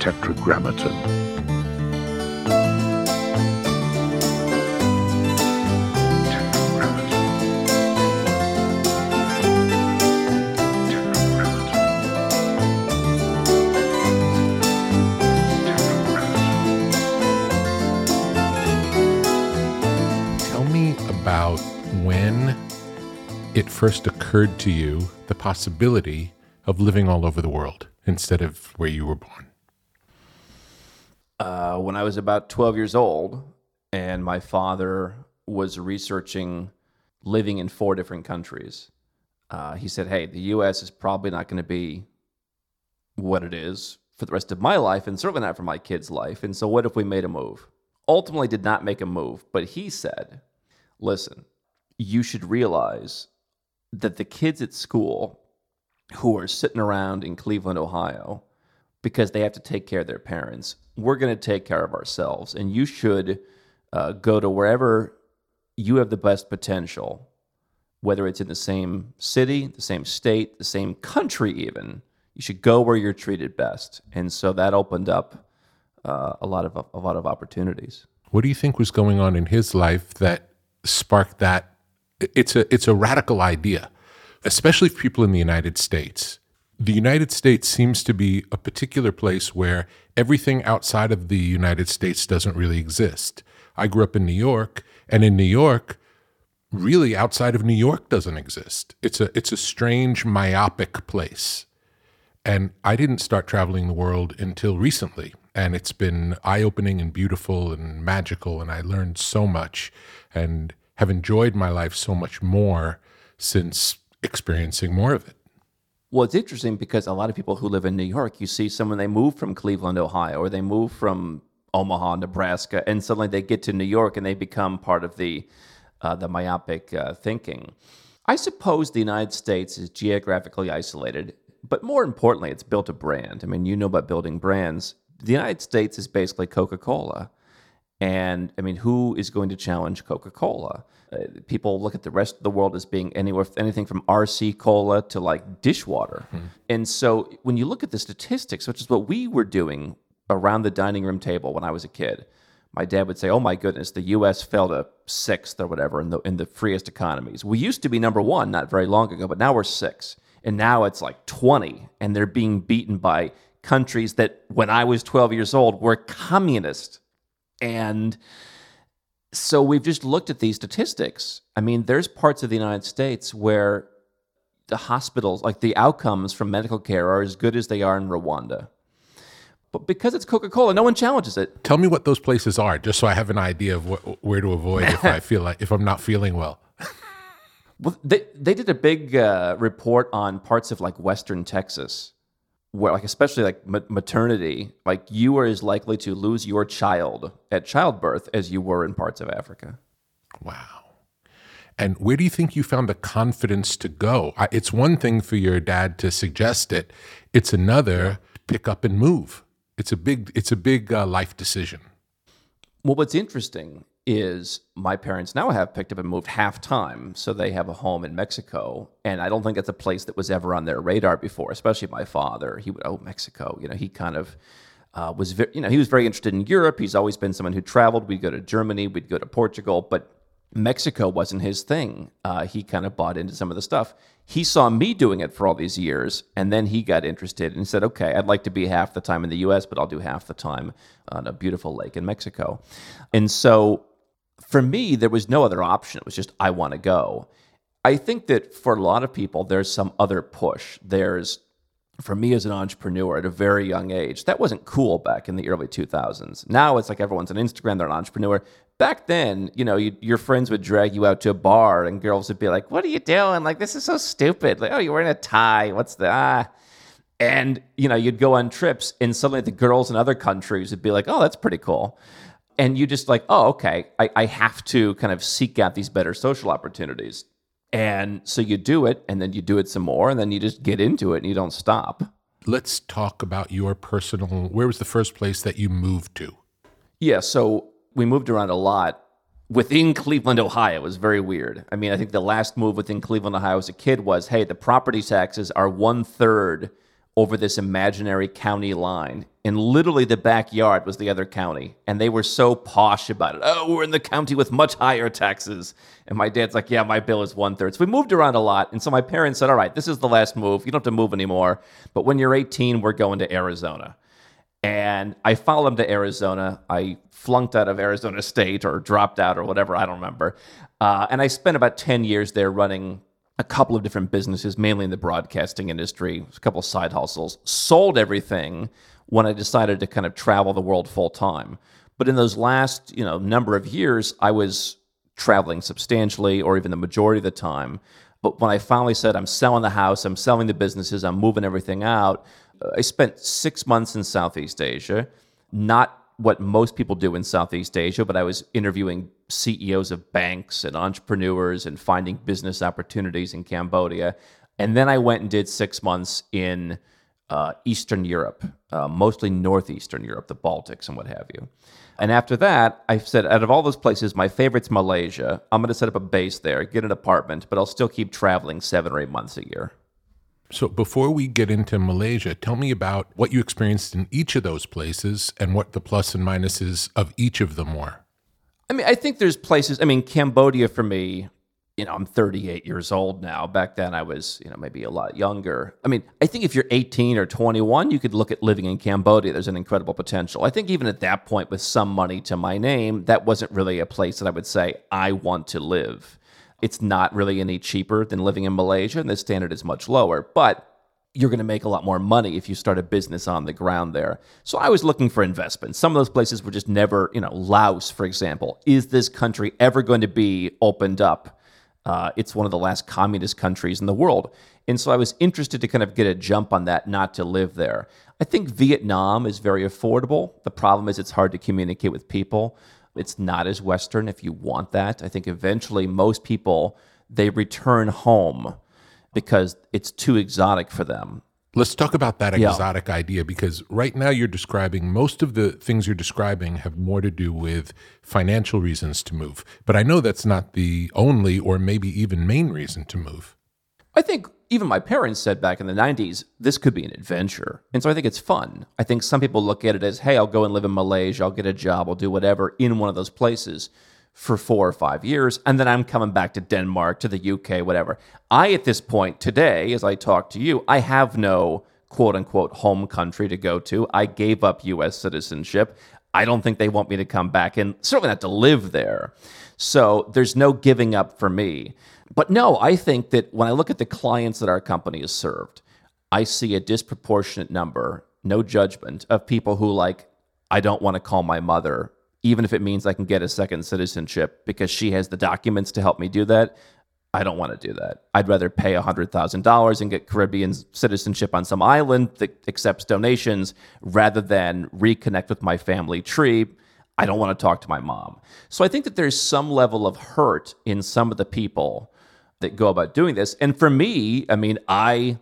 tetragrammaton. Tell me about when it first occurred to you the possibility of living all over the world instead of where you were born. Uh, when I was about 12 years old, and my father was researching living in four different countries. Uh, he said, Hey, the US is probably not going to be what it is for the rest of my life, and certainly not for my kid's life. And so, what if we made a move? Ultimately, did not make a move, but he said, Listen, you should realize that the kids at school who are sitting around in Cleveland, Ohio, because they have to take care of their parents. We're going to take care of ourselves. And you should uh, go to wherever you have the best potential, whether it's in the same city, the same state, the same country, even. You should go where you're treated best. And so that opened up uh, a lot of a lot of opportunities. What do you think was going on in his life that sparked that? It's a it's a radical idea, especially for people in the United States. The United States seems to be a particular place where everything outside of the United States doesn't really exist. I grew up in New York, and in New York, really outside of New York doesn't exist. It's a it's a strange myopic place. And I didn't start traveling the world until recently. And it's been eye opening and beautiful and magical. And I learned so much and have enjoyed my life so much more since experiencing more of it. Well, it's interesting because a lot of people who live in New York, you see someone they move from Cleveland, Ohio, or they move from Omaha, Nebraska, and suddenly they get to New York and they become part of the uh, the myopic uh, thinking. I suppose the United States is geographically isolated, but more importantly, it's built a brand. I mean, you know about building brands. The United States is basically Coca Cola. And I mean, who is going to challenge Coca Cola? Uh, people look at the rest of the world as being anywhere, anything from RC Cola to like dishwater. And so when you look at the statistics, which is what we were doing around the dining room table when I was a kid, my dad would say, "Oh my goodness, the U.S. fell to sixth or whatever in the in the freest economies. We used to be number one not very long ago, but now we're six, and now it's like twenty, and they're being beaten by countries that when I was twelve years old were communist, and so we've just looked at these statistics. I mean, there's parts of the United States where the hospitals, like the outcomes from medical care, are as good as they are in Rwanda. But because it's Coca Cola, no one challenges it. Tell me what those places are, just so I have an idea of wh- where to avoid if I feel like if I'm not feeling well. Well, they they did a big uh, report on parts of like Western Texas, where like especially like ma- maternity, like you are as likely to lose your child at childbirth as you were in parts of Africa. Wow. And where do you think you found the confidence to go? I, it's one thing for your dad to suggest it; it's another to pick up and move. It's a big, it's a big uh, life decision. Well, what's interesting is my parents now have picked up and moved half time, so they have a home in Mexico, and I don't think that's a place that was ever on their radar before. Especially my father, he would oh Mexico, you know, he kind of uh, was very, you know he was very interested in Europe. He's always been someone who traveled. We'd go to Germany, we'd go to Portugal, but Mexico wasn't his thing. Uh, he kind of bought into some of the stuff. He saw me doing it for all these years, and then he got interested and said, "Okay, I'd like to be half the time in the U.S., but I'll do half the time on a beautiful lake in Mexico." And so, for me, there was no other option. It was just I want to go. I think that for a lot of people, there's some other push. There's for me as an entrepreneur at a very young age, that wasn't cool back in the early 2000s. Now it's like everyone's on Instagram, they're an entrepreneur. Back then, you know, you, your friends would drag you out to a bar and girls would be like, What are you doing? Like, this is so stupid. Like, oh, you're wearing a tie. What's the, ah? And, you know, you'd go on trips and suddenly the girls in other countries would be like, Oh, that's pretty cool. And you just like, Oh, okay, I, I have to kind of seek out these better social opportunities. And so you do it, and then you do it some more, and then you just get into it and you don't stop. Let's talk about your personal. Where was the first place that you moved to? Yeah, so we moved around a lot within Cleveland, Ohio. It was very weird. I mean, I think the last move within Cleveland, Ohio as a kid was hey, the property taxes are one third over this imaginary county line. And literally the backyard was the other county. And they were so posh about it. Oh, we're in the county with much higher taxes. And my dad's like, yeah, my bill is one third. So we moved around a lot. And so my parents said, all right, this is the last move. You don't have to move anymore. But when you're 18, we're going to Arizona. And I followed them to Arizona. I flunked out of Arizona State or dropped out or whatever. I don't remember. Uh, and I spent about 10 years there running a couple of different businesses, mainly in the broadcasting industry, a couple of side hustles, sold everything when I decided to kind of travel the world full time. But in those last, you know, number of years, I was traveling substantially or even the majority of the time. But when I finally said, I'm selling the house, I'm selling the businesses, I'm moving everything out, I spent six months in Southeast Asia, not what most people do in Southeast Asia, but I was interviewing CEOs of banks and entrepreneurs and finding business opportunities in Cambodia. And then I went and did six months in uh, Eastern Europe, uh, mostly Northeastern Europe, the Baltics and what have you. And after that, I said, out of all those places, my favorite's Malaysia. I'm going to set up a base there, get an apartment, but I'll still keep traveling seven or eight months a year. So, before we get into Malaysia, tell me about what you experienced in each of those places and what the plus and minuses of each of them were. I mean, I think there's places, I mean, Cambodia for me, you know, I'm 38 years old now. Back then I was, you know, maybe a lot younger. I mean, I think if you're 18 or 21, you could look at living in Cambodia. There's an incredible potential. I think even at that point, with some money to my name, that wasn't really a place that I would say, I want to live. It's not really any cheaper than living in Malaysia, and the standard is much lower. But you're going to make a lot more money if you start a business on the ground there. So I was looking for investments. Some of those places were just never, you know, Laos, for example. Is this country ever going to be opened up? Uh, it's one of the last communist countries in the world. And so I was interested to kind of get a jump on that, not to live there. I think Vietnam is very affordable. The problem is it's hard to communicate with people. It's not as Western if you want that. I think eventually most people they return home because it's too exotic for them. Let's talk about that exotic yeah. idea because right now you're describing most of the things you're describing have more to do with financial reasons to move. But I know that's not the only or maybe even main reason to move. I think even my parents said back in the 90s, this could be an adventure. And so I think it's fun. I think some people look at it as, hey, I'll go and live in Malaysia, I'll get a job, I'll do whatever in one of those places for four or five years, and then I'm coming back to Denmark, to the UK, whatever. I, at this point today, as I talk to you, I have no quote unquote home country to go to. I gave up US citizenship. I don't think they want me to come back and certainly not to live there. So there's no giving up for me. But no, I think that when I look at the clients that our company has served, I see a disproportionate number, no judgment, of people who like, I don't want to call my mother, even if it means I can get a second citizenship because she has the documents to help me do that. I don't want to do that. I'd rather pay $100,000 and get Caribbean citizenship on some island that accepts donations rather than reconnect with my family tree. I don't want to talk to my mom. So I think that there's some level of hurt in some of the people that go about doing this. And for me, I mean, I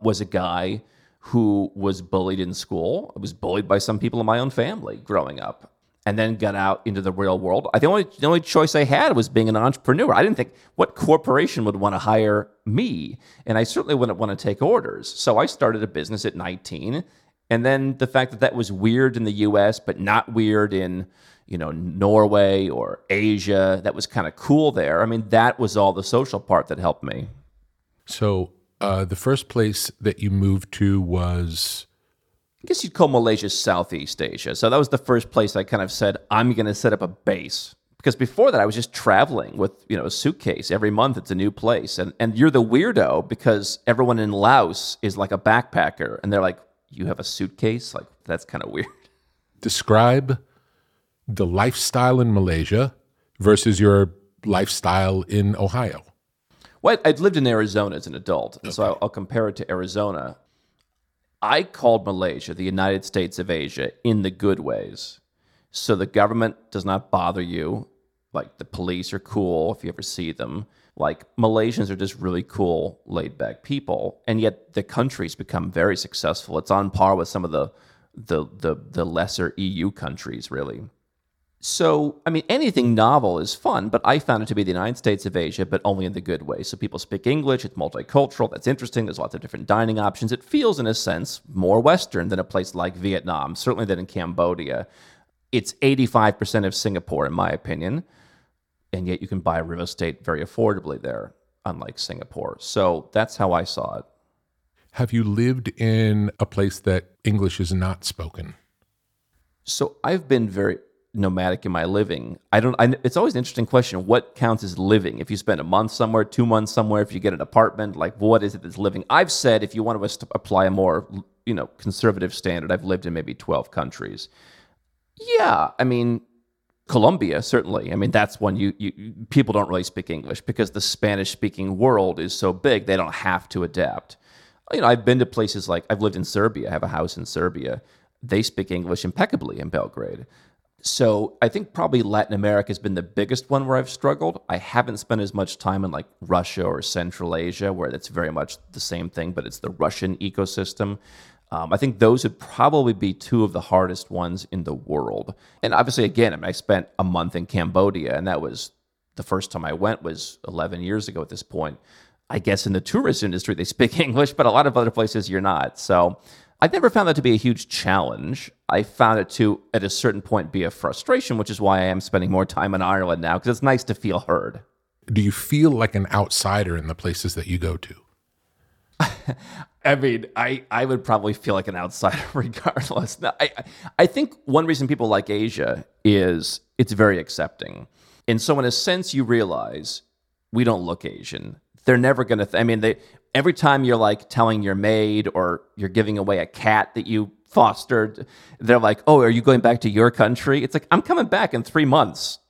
was a guy who was bullied in school. I was bullied by some people in my own family growing up and then got out into the real world. I, the only the only choice I had was being an entrepreneur. I didn't think what corporation would want to hire me, and I certainly wouldn't want to take orders. So I started a business at 19, and then the fact that that was weird in the U.S. but not weird in you know Norway or Asia, that was kind of cool there. I mean, that was all the social part that helped me. So uh, the first place that you moved to was I guess you'd call Malaysia Southeast Asia. So that was the first place I kind of said, I'm going to set up a base. Because before that, I was just traveling with, you know, a suitcase. Every month, it's a new place. And, and you're the weirdo because everyone in Laos is like a backpacker. And they're like, you have a suitcase? Like, that's kind of weird. Describe the lifestyle in Malaysia versus your lifestyle in Ohio. Well, I'd lived in Arizona as an adult. Okay. So I'll, I'll compare it to Arizona. I called Malaysia the United States of Asia in the good ways. So the government does not bother you. Like the police are cool if you ever see them. Like Malaysians are just really cool, laid back people. And yet the country's become very successful. It's on par with some of the the the, the lesser EU countries, really. So, I mean, anything novel is fun, but I found it to be the United States of Asia, but only in the good way. So, people speak English, it's multicultural, that's interesting. There's lots of different dining options. It feels, in a sense, more Western than a place like Vietnam, certainly than in Cambodia. It's 85% of Singapore, in my opinion, and yet you can buy real estate very affordably there, unlike Singapore. So, that's how I saw it. Have you lived in a place that English is not spoken? So, I've been very nomadic in my living. I don't. I, it's always an interesting question. What counts as living? If you spend a month somewhere, two months somewhere, if you get an apartment, like what is it that's living? I've said if you want to apply a more you know conservative standard, I've lived in maybe twelve countries. Yeah, I mean. Colombia, certainly. I mean, that's one you, you people don't really speak English because the Spanish speaking world is so big, they don't have to adapt. You know, I've been to places like I've lived in Serbia, I have a house in Serbia. They speak English impeccably in Belgrade. So I think probably Latin America has been the biggest one where I've struggled. I haven't spent as much time in like Russia or Central Asia, where it's very much the same thing, but it's the Russian ecosystem. Um, I think those would probably be two of the hardest ones in the world. And obviously, again, I, mean, I spent a month in Cambodia, and that was the first time I went was 11 years ago at this point. I guess in the tourist industry, they speak English, but a lot of other places you're not. So I never found that to be a huge challenge. I found it to, at a certain point, be a frustration, which is why I am spending more time in Ireland now, because it's nice to feel heard. Do you feel like an outsider in the places that you go to? I mean, I, I would probably feel like an outsider regardless. I, I think one reason people like Asia is it's very accepting. And so, in a sense, you realize we don't look Asian. They're never going to, th- I mean, they, every time you're like telling your maid or you're giving away a cat that you fostered, they're like, "Oh, are you going back to your country?" It's like, "I'm coming back in 3 months."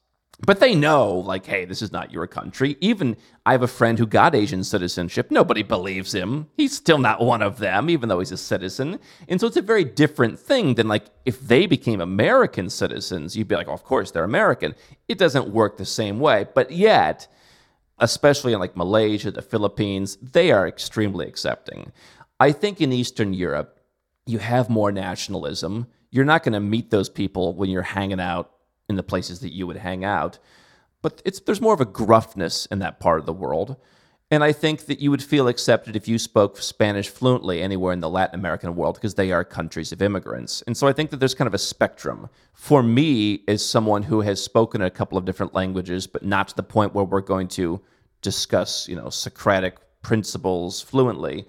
But they know, like, hey, this is not your country. Even I have a friend who got Asian citizenship. Nobody believes him. He's still not one of them, even though he's a citizen. And so it's a very different thing than, like, if they became American citizens, you'd be like, of course, they're American. It doesn't work the same way. But yet, especially in like Malaysia, the Philippines, they are extremely accepting. I think in Eastern Europe, you have more nationalism. You're not going to meet those people when you're hanging out in the places that you would hang out. But it's there's more of a gruffness in that part of the world. And I think that you would feel accepted if you spoke Spanish fluently anywhere in the Latin American world because they are countries of immigrants. And so I think that there's kind of a spectrum. For me, as someone who has spoken a couple of different languages, but not to the point where we're going to discuss, you know, Socratic principles fluently,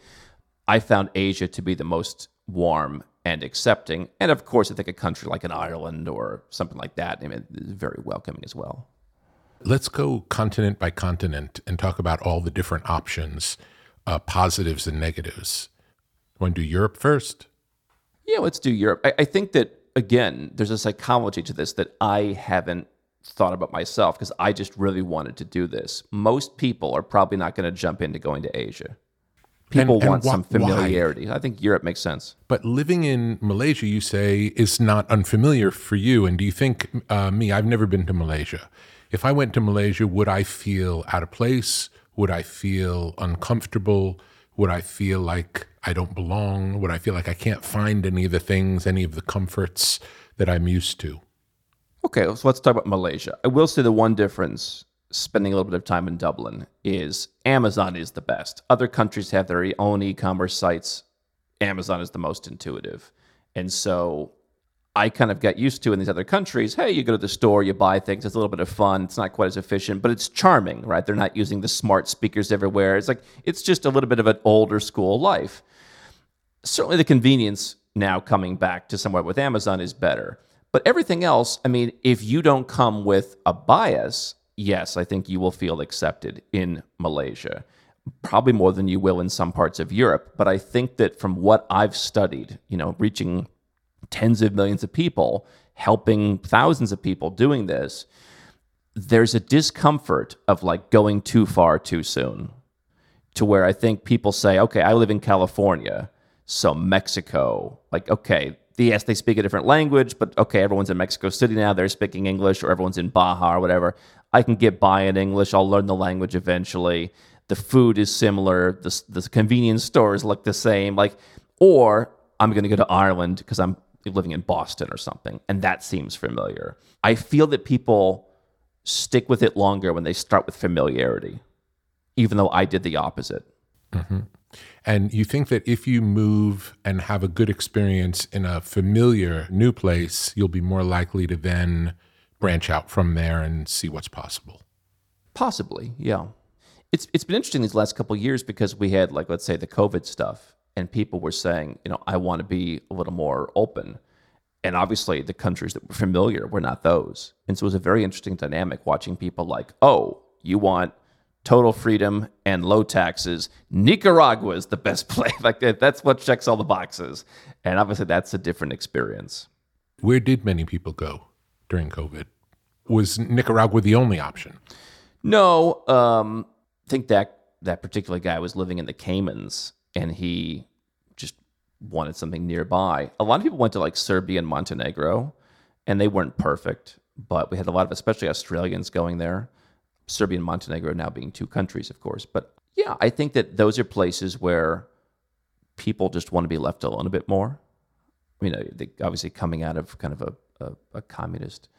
I found Asia to be the most warm and accepting. And of course, I think a country like an Ireland or something like that I mean, is very welcoming as well. Let's go continent by continent and talk about all the different options, uh, positives and negatives. Want to do Europe first? Yeah, let's do Europe. I, I think that, again, there's a psychology to this that I haven't thought about myself because I just really wanted to do this. Most people are probably not going to jump into going to Asia. People and, and want wh- some familiarity. Why? I think Europe makes sense. But living in Malaysia, you say, is not unfamiliar for you. And do you think, uh, me, I've never been to Malaysia if I went to Malaysia, would I feel out of place? Would I feel uncomfortable? Would I feel like I don't belong? Would I feel like I can't find any of the things, any of the comforts that I'm used to? Okay, so let's talk about Malaysia. I will say the one difference, spending a little bit of time in Dublin, is Amazon is the best. Other countries have their own e commerce sites. Amazon is the most intuitive. And so I kind of got used to in these other countries. Hey, you go to the store, you buy things. It's a little bit of fun. It's not quite as efficient, but it's charming, right? They're not using the smart speakers everywhere. It's like it's just a little bit of an older school life. Certainly, the convenience now coming back to somewhere with Amazon is better. But everything else, I mean, if you don't come with a bias, yes, I think you will feel accepted in Malaysia. Probably more than you will in some parts of Europe. But I think that from what I've studied, you know, reaching tens of millions of people, helping thousands of people doing this, there's a discomfort of like going too far too soon to where I think people say, okay, I live in California, so Mexico, like, okay, yes, they speak a different language, but okay, everyone's in Mexico City now, they're speaking English, or everyone's in Baja or whatever. I can get by in English, I'll learn the language eventually. The food is similar, the, the convenience stores look the same. Like, or I'm going to go to Ireland because I'm living in Boston or something, and that seems familiar. I feel that people stick with it longer when they start with familiarity, even though I did the opposite. Mm-hmm. And you think that if you move and have a good experience in a familiar new place, you'll be more likely to then branch out from there and see what's possible. Possibly, yeah. It's it's been interesting these last couple years because we had like let's say the COVID stuff, and people were saying, you know, I want to be a little more open. And obviously, the countries that were familiar were not those. And so it was a very interesting dynamic watching people like, oh, you want total freedom and low taxes. Nicaragua is the best place. like that's what checks all the boxes. And obviously, that's a different experience. Where did many people go during COVID? Was Nicaragua the only option? No, um, I think that that particular guy was living in the Caymans, and he just wanted something nearby. A lot of people went to like Serbia and Montenegro, and they weren't perfect, but we had a lot of, especially Australians, going there. Serbia and Montenegro now being two countries, of course. But yeah, I think that those are places where people just want to be left alone a bit more. You know, they, obviously coming out of kind of a, a, a communist,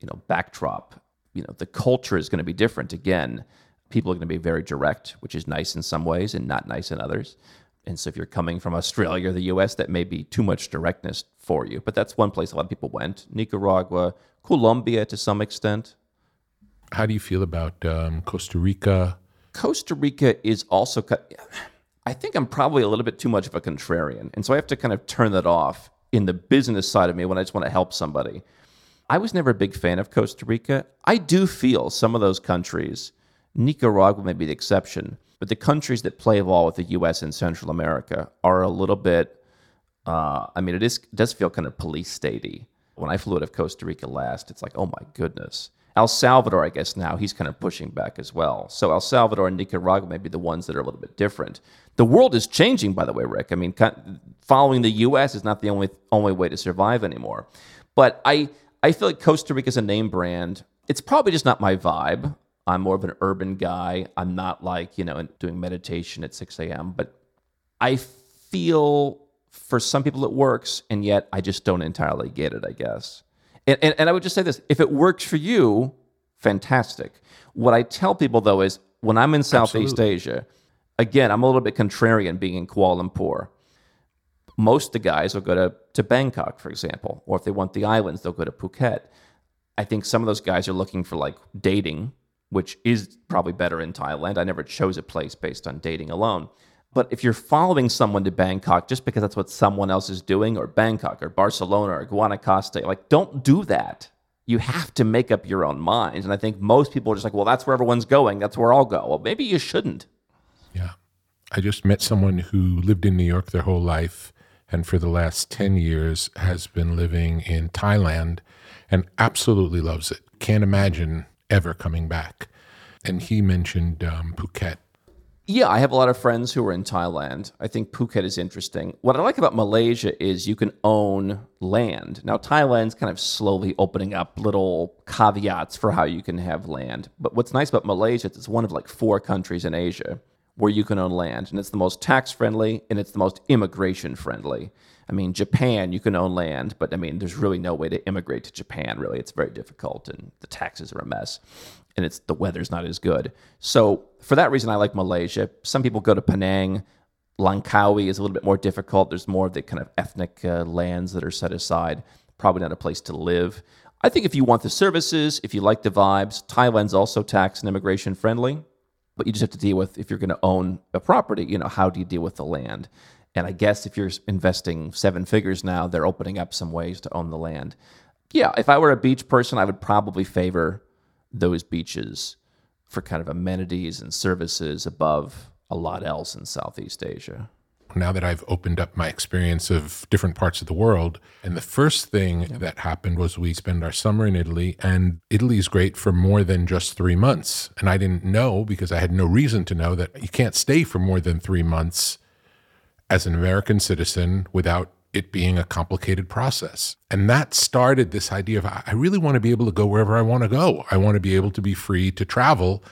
you know, backdrop. You know, the culture is going to be different. Again, people are going to be very direct, which is nice in some ways and not nice in others. And so if you're coming from Australia or the US, that may be too much directness for you. But that's one place a lot of people went. Nicaragua, Colombia to some extent. How do you feel about um, Costa Rica? Costa Rica is also. I think I'm probably a little bit too much of a contrarian, and so I have to kind of turn that off in the business side of me when I just want to help somebody. I was never a big fan of Costa Rica. I do feel some of those countries, Nicaragua may be the exception, but the countries that play ball with the U.S. and Central America are a little bit. Uh, I mean, it is it does feel kind of police statey. When I flew out of Costa Rica last, it's like, oh my goodness El Salvador, I guess now he's kind of pushing back as well. So El Salvador and Nicaragua may be the ones that are a little bit different. The world is changing, by the way, Rick. I mean, following the U.S. is not the only only way to survive anymore. But I I feel like Costa Rica is a name brand. It's probably just not my vibe. I'm more of an urban guy. I'm not like you know doing meditation at 6 a.m. But I feel for some people it works, and yet I just don't entirely get it. I guess. And, and, and I would just say this if it works for you, fantastic. What I tell people though is when I'm in Southeast Absolutely. Asia, again, I'm a little bit contrarian being in Kuala Lumpur. Most of the guys will go to, to Bangkok, for example, or if they want the islands, they'll go to Phuket. I think some of those guys are looking for like dating, which is probably better in Thailand. I never chose a place based on dating alone. But if you're following someone to Bangkok just because that's what someone else is doing, or Bangkok, or Barcelona, or Guanacaste, like don't do that. You have to make up your own mind. And I think most people are just like, well, that's where everyone's going. That's where I'll go. Well, maybe you shouldn't. Yeah. I just met someone who lived in New York their whole life and for the last 10 years has been living in Thailand and absolutely loves it. Can't imagine ever coming back. And he mentioned um, Phuket yeah, I have a lot of friends who are in Thailand. I think Phuket is interesting. What I like about Malaysia is you can own land. Now, Thailand's kind of slowly opening up little caveats for how you can have land. But what's nice about Malaysia is it's one of like four countries in Asia where you can own land. And it's the most tax friendly and it's the most immigration friendly. I mean, Japan, you can own land, but I mean, there's really no way to immigrate to Japan, really. It's very difficult and the taxes are a mess and it's the weather's not as good. So for that reason, I like Malaysia. Some people go to Penang. Langkawi is a little bit more difficult. There's more of the kind of ethnic uh, lands that are set aside. Probably not a place to live. I think if you want the services, if you like the vibes, Thailand's also tax and immigration friendly. But you just have to deal with if you're going to own a property, you know, how do you deal with the land? And I guess if you're investing seven figures now, they're opening up some ways to own the land. Yeah, if I were a beach person, I would probably favor those beaches for kind of amenities and services above a lot else in Southeast Asia. Now that I've opened up my experience of different parts of the world, and the first thing that happened was we spend our summer in Italy, and Italy is great for more than just three months. And I didn't know because I had no reason to know that you can't stay for more than three months as an American citizen without it being a complicated process. And that started this idea of I really want to be able to go wherever I want to go. I want to be able to be free to travel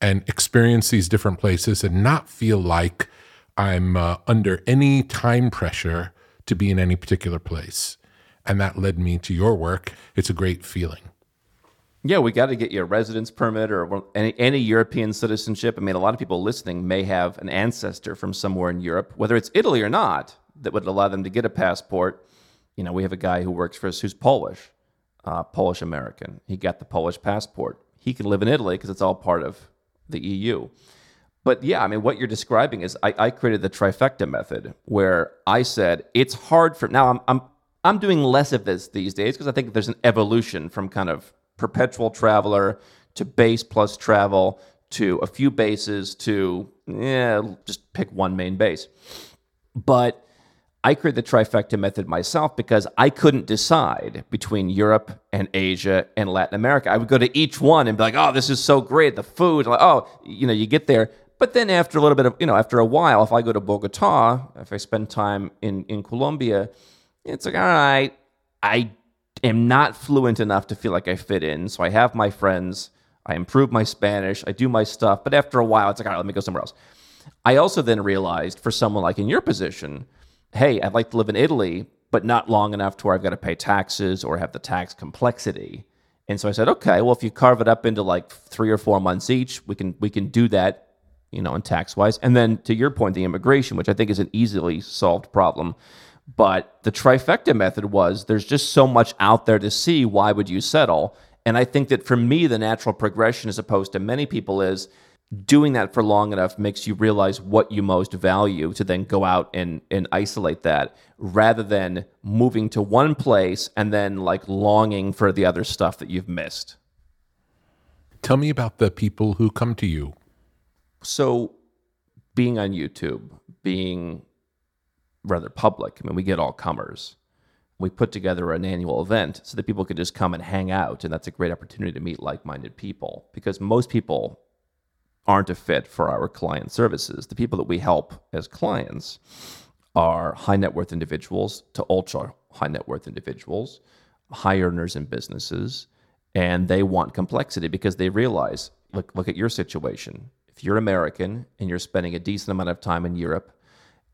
and experience these different places and not feel like I'm uh, under any time pressure to be in any particular place. and that led me to your work. It's a great feeling. Yeah, we got to get you a residence permit or any, any European citizenship. I mean, a lot of people listening may have an ancestor from somewhere in Europe, whether it's Italy or not, that would allow them to get a passport. You know, we have a guy who works for us who's Polish, uh, Polish American. He got the Polish passport. He can live in Italy because it's all part of the EU. But yeah, I mean, what you're describing is I, I created the trifecta method where I said it's hard for now. I'm I'm I'm doing less of this these days because I think there's an evolution from kind of perpetual traveler to base plus travel to a few bases to yeah, just pick one main base. But I created the trifecta method myself because I couldn't decide between Europe and Asia and Latin America. I would go to each one and be like, "Oh, this is so great, the food." Like, oh, you know, you get there, but then after a little bit of, you know, after a while, if I go to Bogota, if I spend time in in Colombia, it's like, all right, I am not fluent enough to feel like I fit in. So I have my friends, I improve my Spanish, I do my stuff. But after a while, it's like, all right, let me go somewhere else. I also then realized for someone like in your position, hey, I'd like to live in Italy, but not long enough to where I've got to pay taxes or have the tax complexity. And so I said, okay, well, if you carve it up into like three or four months each, we can we can do that, you know, in tax wise. And then to your point, the immigration, which I think is an easily solved problem. But the trifecta method was there's just so much out there to see. Why would you settle? And I think that for me, the natural progression, as opposed to many people, is doing that for long enough makes you realize what you most value to then go out and, and isolate that rather than moving to one place and then like longing for the other stuff that you've missed. Tell me about the people who come to you. So, being on YouTube, being rather public. I mean, we get all comers. We put together an annual event so that people could just come and hang out, and that's a great opportunity to meet like-minded people because most people aren't a fit for our client services. The people that we help as clients are high net worth individuals to ultra high net worth individuals, high earners in businesses, and they want complexity because they realize look look at your situation. If you're American and you're spending a decent amount of time in Europe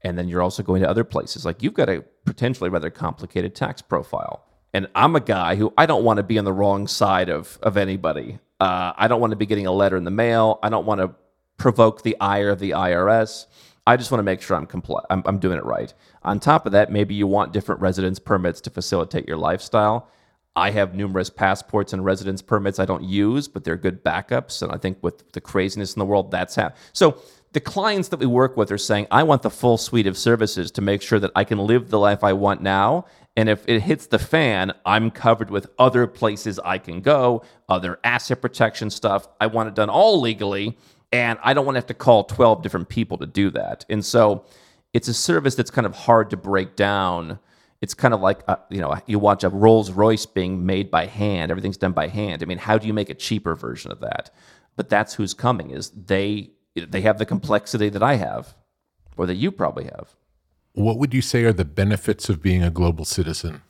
and then you're also going to other places. Like you've got a potentially rather complicated tax profile. And I'm a guy who I don't want to be on the wrong side of of anybody. Uh, I don't want to be getting a letter in the mail. I don't want to provoke the ire of the IRS. I just want to make sure I'm, compl- I'm, I'm doing it right. On top of that, maybe you want different residence permits to facilitate your lifestyle. I have numerous passports and residence permits I don't use, but they're good backups. And I think with the craziness in the world, that's happening. So the clients that we work with are saying, I want the full suite of services to make sure that I can live the life I want now. And if it hits the fan, I'm covered with other places I can go, other asset protection stuff. I want it done all legally. And I don't want to have to call 12 different people to do that. And so it's a service that's kind of hard to break down. It's kind of like, uh, you know, you watch a Rolls Royce being made by hand, everything's done by hand. I mean, how do you make a cheaper version of that? But that's who's coming is they they have the complexity that I have, or that you probably have. What would you say are the benefits of being a global citizen?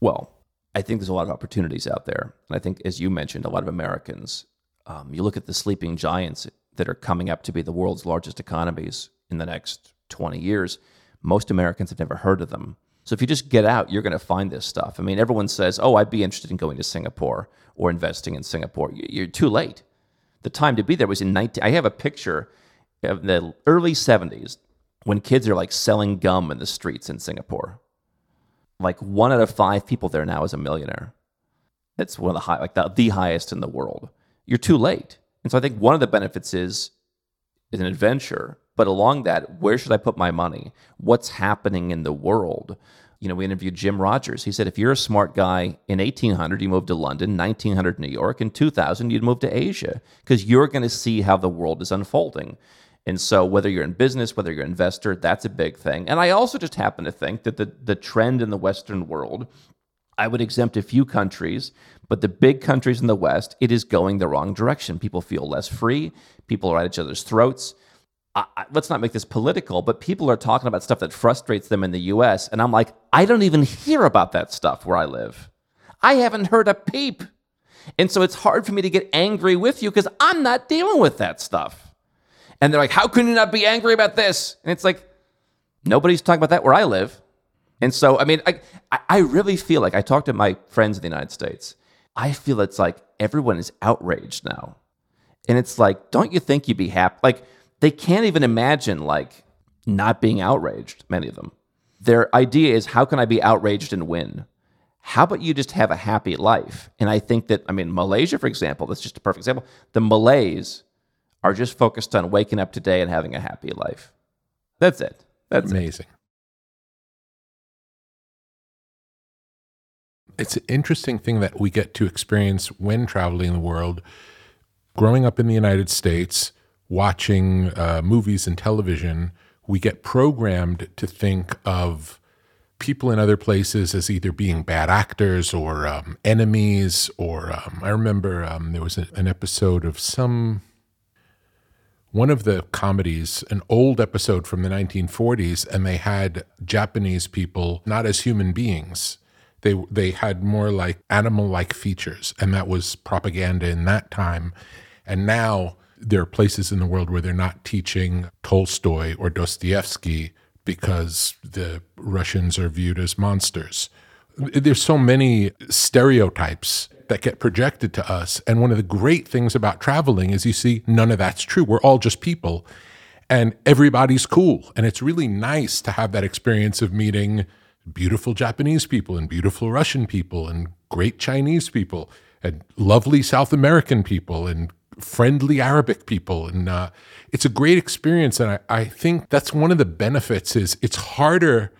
Well, I think there's a lot of opportunities out there. And I think, as you mentioned, a lot of Americans, um, you look at the sleeping giants that are coming up to be the world's largest economies in the next 20 years. Most Americans have never heard of them. So if you just get out, you're going to find this stuff. I mean, everyone says, oh, I'd be interested in going to Singapore or investing in Singapore. You're too late the time to be there was in 19 I have a picture of the early 70s when kids are like selling gum in the streets in Singapore. Like one out of 5 people there now is a millionaire. It's one of the high like the, the highest in the world. You're too late. And so I think one of the benefits is is an adventure, but along that, where should I put my money? What's happening in the world? you know, we interviewed Jim Rogers. He said if you're a smart guy in 1800, you moved to London, 1900 New York, in 2000 you'd move to Asia because you're going to see how the world is unfolding. And so whether you're in business, whether you're an investor, that's a big thing. And I also just happen to think that the the trend in the western world I would exempt a few countries, but the big countries in the West, it is going the wrong direction. People feel less free. People are at each other's throats. I, let's not make this political, but people are talking about stuff that frustrates them in the US. And I'm like, I don't even hear about that stuff where I live. I haven't heard a peep. And so it's hard for me to get angry with you because I'm not dealing with that stuff. And they're like, how can you not be angry about this? And it's like, nobody's talking about that where I live. And so, I mean, I, I really feel like I talk to my friends in the United States. I feel it's like everyone is outraged now. And it's like, don't you think you'd be happy? Like, they can't even imagine, like, not being outraged, many of them. Their idea is, how can I be outraged and win? How about you just have a happy life? And I think that, I mean, Malaysia, for example, that's just a perfect example. The Malays are just focused on waking up today and having a happy life. That's it. That's amazing. It. It's an interesting thing that we get to experience when traveling the world. Growing up in the United States, watching uh, movies and television, we get programmed to think of people in other places as either being bad actors or um, enemies. Or um, I remember um, there was a, an episode of some one of the comedies, an old episode from the 1940s, and they had Japanese people not as human beings. They they had more like animal-like features, and that was propaganda in that time. And now there are places in the world where they're not teaching Tolstoy or Dostoevsky because the Russians are viewed as monsters. There's so many stereotypes that get projected to us. And one of the great things about traveling is you see none of that's true. We're all just people and everybody's cool. And it's really nice to have that experience of meeting beautiful Japanese people and beautiful Russian people and great Chinese people and lovely South American people and friendly Arabic people. And uh, it's a great experience. And I, I think that's one of the benefits is it's harder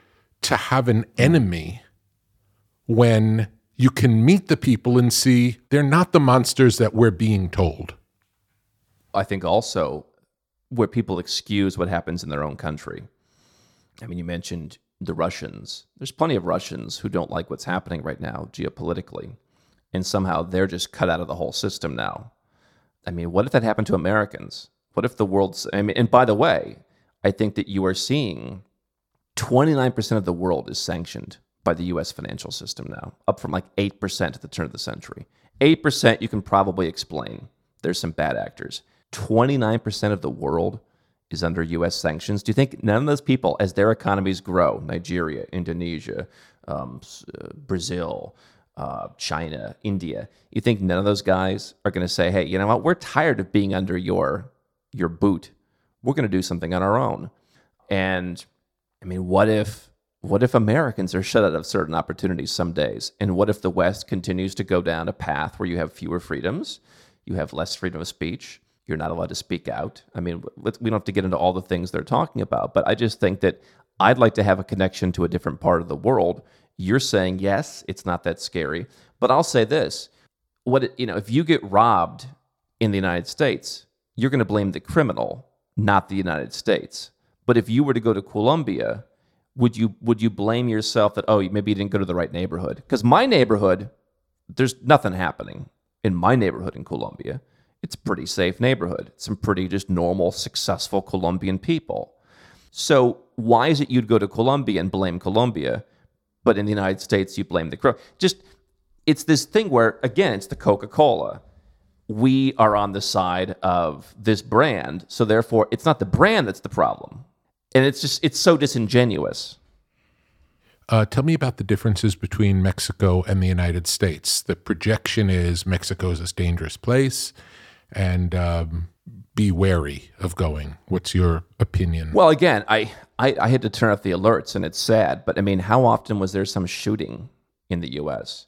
to have an enemy when you can meet the people and see they're not the monsters that we're being told. I think also where people excuse what happens in their own country. I mean, you mentioned the Russians. There's plenty of Russians who don't like what's happening right now geopolitically. And somehow they're just cut out of the whole system now. I mean, what if that happened to Americans? What if the world's, I mean, and by the way, I think that you are seeing 29% of the world is sanctioned by the US financial system now, up from like 8% at the turn of the century. 8% you can probably explain. There's some bad actors. 29% of the world is under US sanctions. Do you think none of those people, as their economies grow, Nigeria, Indonesia, um, uh, Brazil, uh, China, India, you think none of those guys are going to say, hey, you know what? We're tired of being under your, your boot. We're going to do something on our own. And I mean, what if what if Americans are shut out of certain opportunities some days? And what if the West continues to go down a path where you have fewer freedoms, you have less freedom of speech, you're not allowed to speak out? I mean, we don't have to get into all the things they're talking about, but I just think that I'd like to have a connection to a different part of the world. You're saying, yes, it's not that scary. But I'll say this what you know, if you get robbed in the United States, you're going to blame the criminal, not the United States. But if you were to go to Colombia, would you would you blame yourself that oh maybe you didn't go to the right neighborhood? Because my neighborhood, there's nothing happening in my neighborhood in Colombia. It's a pretty safe neighborhood. Some pretty just normal, successful Colombian people. So why is it you'd go to Colombia and blame Colombia, but in the United States you blame the crow? Just it's this thing where again it's the Coca-Cola. We are on the side of this brand, so therefore it's not the brand that's the problem and it's just it's so disingenuous. Uh, tell me about the differences between Mexico and the United States. The projection is Mexico is a dangerous place, and um, be wary of going. What's your opinion? Well, again, I, I I had to turn off the alerts, and it's sad. But I mean, how often was there some shooting in the U.S.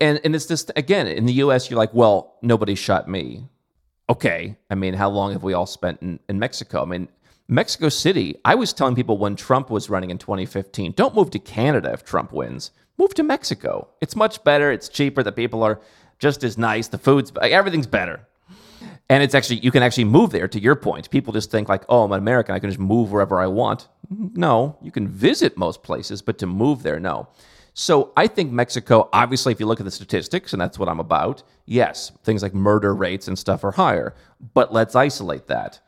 And and it's just again in the U.S. You're like, well, nobody shot me. Okay, I mean, how long have we all spent in, in Mexico? I mean, Mexico City, I was telling people when Trump was running in 2015, don't move to Canada if Trump wins. Move to Mexico. It's much better. It's cheaper. The people are just as nice. The food's everything's better. And it's actually you can actually move there to your point. People just think like, "Oh, I'm an American. I can just move wherever I want." No, you can visit most places, but to move there, no. So I think Mexico, obviously, if you look at the statistics, and that's what I'm about, yes, things like murder rates and stuff are higher. But let's isolate that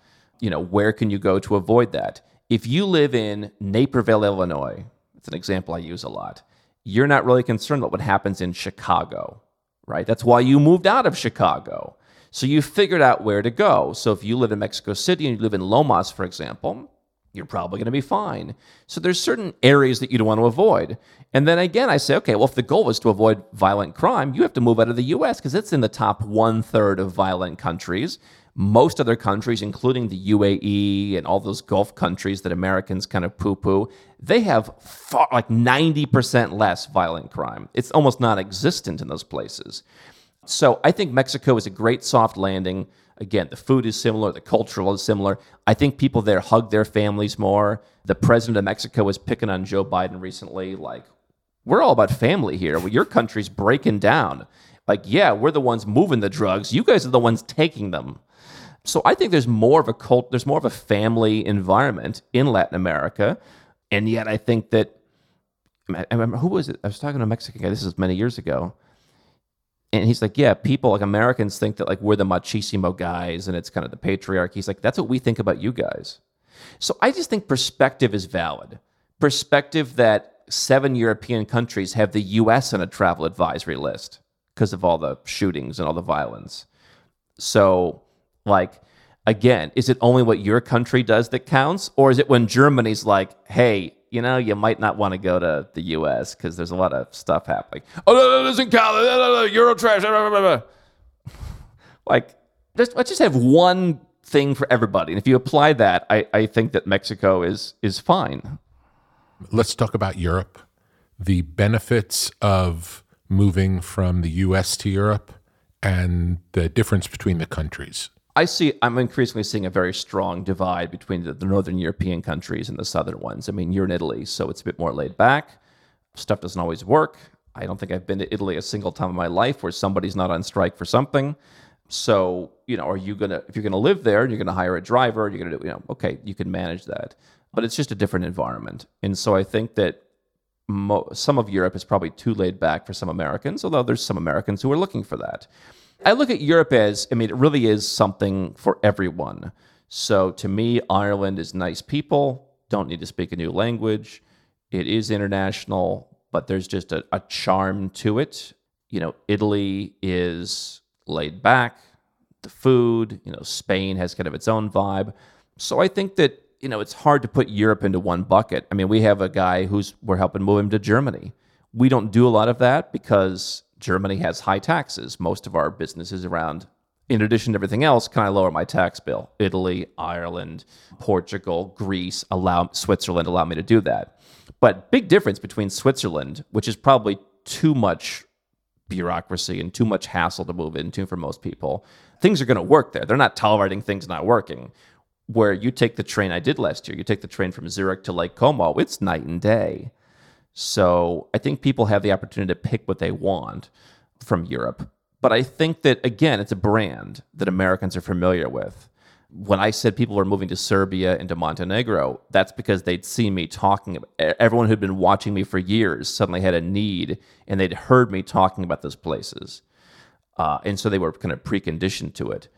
you know, where can you go to avoid that? If you live in Naperville, Illinois, it's an example I use a lot, you're not really concerned about what happens in Chicago, right? That's why you moved out of Chicago. So you figured out where to go. So if you live in Mexico City and you live in Lomas, for example, you're probably going to be fine. So there's certain areas that you don't want to avoid. And then again, I say, okay, well, if the goal is to avoid violent crime, you have to move out of the US because it's in the top one third of violent countries. Most other countries, including the UAE and all those Gulf countries that Americans kind of poo poo, they have far, like 90% less violent crime. It's almost non existent in those places. So I think Mexico is a great soft landing. Again, the food is similar, the cultural is similar. I think people there hug their families more. The president of Mexico was picking on Joe Biden recently, like, we're all about family here. Well, your country's breaking down. Like, yeah, we're the ones moving the drugs. You guys are the ones taking them. So I think there's more of a cult, there's more of a family environment in Latin America, and yet I think that I remember who was it? I was talking to a Mexican guy. This is many years ago, and he's like, yeah, people like Americans think that like we're the machismo guys, and it's kind of the patriarchy. He's like, that's what we think about you guys. So I just think perspective is valid. Perspective that seven European countries have the U.S. on a travel advisory list because of all the shootings and all the violence. So like, again, is it only what your country does that counts? Or is it when Germany's like, hey, you know, you might not want to go to the US because there's a lot of stuff happening. Oh, no, no, doesn't count. No, no, no, Euro trash. like, just, let's just have one thing for everybody. And if you apply that, I, I think that Mexico is is fine. Let's talk about Europe. The benefits of moving from the US to Europe and the difference between the countries. I see. I'm increasingly seeing a very strong divide between the, the, northern European countries and the southern ones. I mean, you're in Italy, so it's a bit more laid back. Stuff doesn't always work. I don't think I've been to Italy a single time in my life where somebody's not on strike for something. So, you know, are you gonna if you're gonna live there you're gonna hire a driver, you're gonna do, you know, okay, you can manage that, but it's just a different environment. And so I think that mo- some of Europe is probably too laid back for some Americans, although there's some Americans who are looking for that. I look at Europe as, I mean, it really is something for everyone. So to me, Ireland is nice people, don't need to speak a new language. It is international, but there's just a, a charm to it. You know, Italy is laid back, the food, you know, Spain has kind of its own vibe. So I think that, you know, it's hard to put Europe into one bucket. I mean, we have a guy who's, we're helping move him to Germany. We don't do a lot of that because Germany has high taxes. Most of our businesses around, in addition to everything else, can I lower my tax bill? Italy, Ireland, Portugal, Greece, allow Switzerland allow me to do that. But big difference between Switzerland, which is probably too much bureaucracy and too much hassle to move into for most people. Things are going to work there. They're not tolerating things not working. Where you take the train I did last year, you take the train from Zurich to Lake Como, it's night and day. So I think people have the opportunity to pick what they want from Europe. But I think that, again, it's a brand that Americans are familiar with. When I said people were moving to Serbia and to Montenegro, that's because they'd seen me talking. Everyone who'd been watching me for years suddenly had a need, and they'd heard me talking about those places. Uh, and so they were kind of preconditioned to it.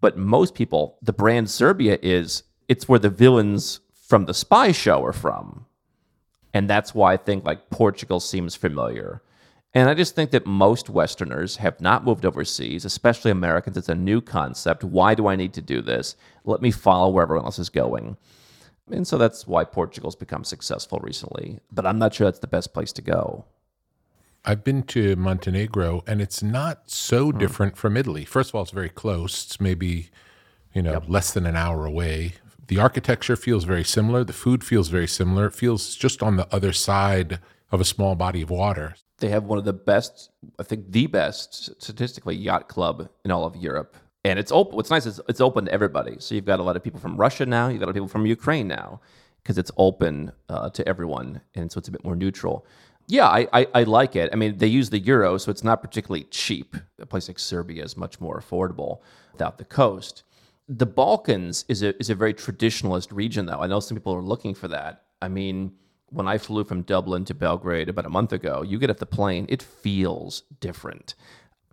But most people, the brand Serbia is it's where the villains from the spy show are from. And that's why I think like Portugal seems familiar. And I just think that most Westerners have not moved overseas, especially Americans. It's a new concept. Why do I need to do this? Let me follow where everyone else is going. And so that's why Portugal's become successful recently. But I'm not sure that's the best place to go. I've been to Montenegro and it's not so hmm. different from Italy. First of all, it's very close. It's maybe, you know, yep. less than an hour away the architecture feels very similar. The food feels very similar. It feels just on the other side of a small body of water. They have one of the best, I think, the best statistically yacht club in all of Europe. And it's open. What's nice is it's open to everybody. So you've got a lot of people from Russia now. You've got a lot of people from Ukraine now because it's open uh, to everyone. And so it's a bit more neutral. Yeah, I, I, I, like it. I mean, they use the euro, so it's not particularly cheap. A place like Serbia is much more affordable without the coast. The Balkans is a is a very traditionalist region, though. I know some people are looking for that. I mean, when I flew from Dublin to Belgrade about a month ago, you get off the plane, it feels different.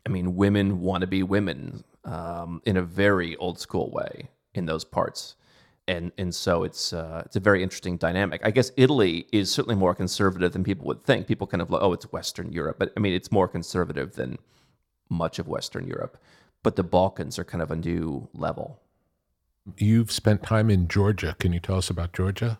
I mean, women want to be women um, in a very old school way in those parts, and and so it's uh, it's a very interesting dynamic. I guess Italy is certainly more conservative than people would think. People kind of like, oh, it's Western Europe, but I mean, it's more conservative than much of Western Europe. But the Balkans are kind of a new level You've spent time in Georgia. Can you tell us about Georgia?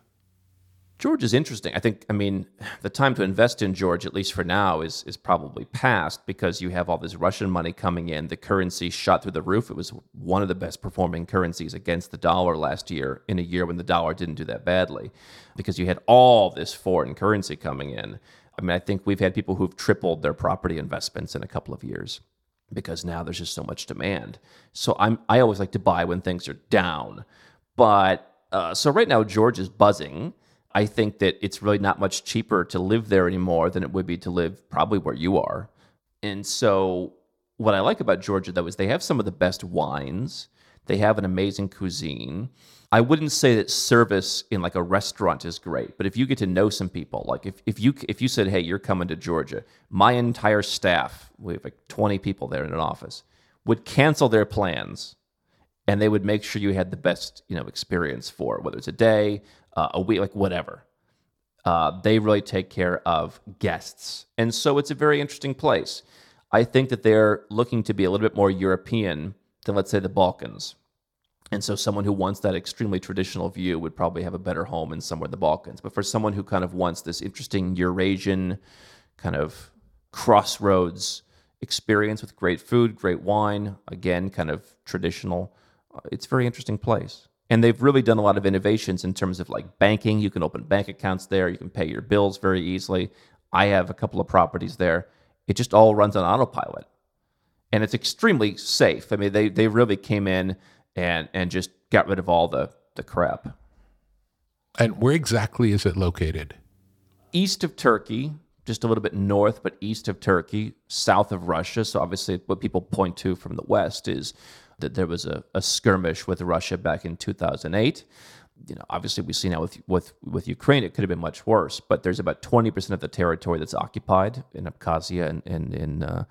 Georgia's interesting. I think, I mean, the time to invest in Georgia, at least for now, is is probably past because you have all this Russian money coming in. The currency shot through the roof. It was one of the best performing currencies against the dollar last year in a year when the dollar didn't do that badly because you had all this foreign currency coming in. I mean, I think we've had people who've tripled their property investments in a couple of years because now there's just so much demand. So I'm I always like to buy when things are down. But uh, so right now Georgia is buzzing I think that it's really not much cheaper to live there anymore than it would be to live probably where you are. And so, what I like about Georgia, though, is they have some of the best wines. They have an amazing cuisine. I wouldn't say that service in like a restaurant is great, but if you get to know some people, like if, if you if you said, "Hey, you're coming to Georgia," my entire staff, we have like 20 people there in an office, would cancel their plans, and they would make sure you had the best you know experience for it, whether it's a day, uh, a week, like whatever. Uh, they really take care of guests. And so it's a very interesting place. I think that they're looking to be a little bit more European than, let's say, the Balkans. And so someone who wants that extremely traditional view would probably have a better home in somewhere in the Balkans. But for someone who kind of wants this interesting Eurasian kind of crossroads experience with great food, great wine, again, kind of traditional, uh, it's a very interesting place. And they've really done a lot of innovations in terms of like banking. You can open bank accounts there. You can pay your bills very easily. I have a couple of properties there. It just all runs on autopilot. And it's extremely safe. I mean, they, they really came in and, and just got rid of all the, the crap. And where exactly is it located? East of Turkey, just a little bit north, but east of Turkey, south of Russia. So obviously, what people point to from the west is that there was a, a skirmish with Russia back in 2008 you know, obviously we see now with with with Ukraine, it could have been much worse. But there's about 20 percent of the territory that's occupied in Abkhazia and, and in uh,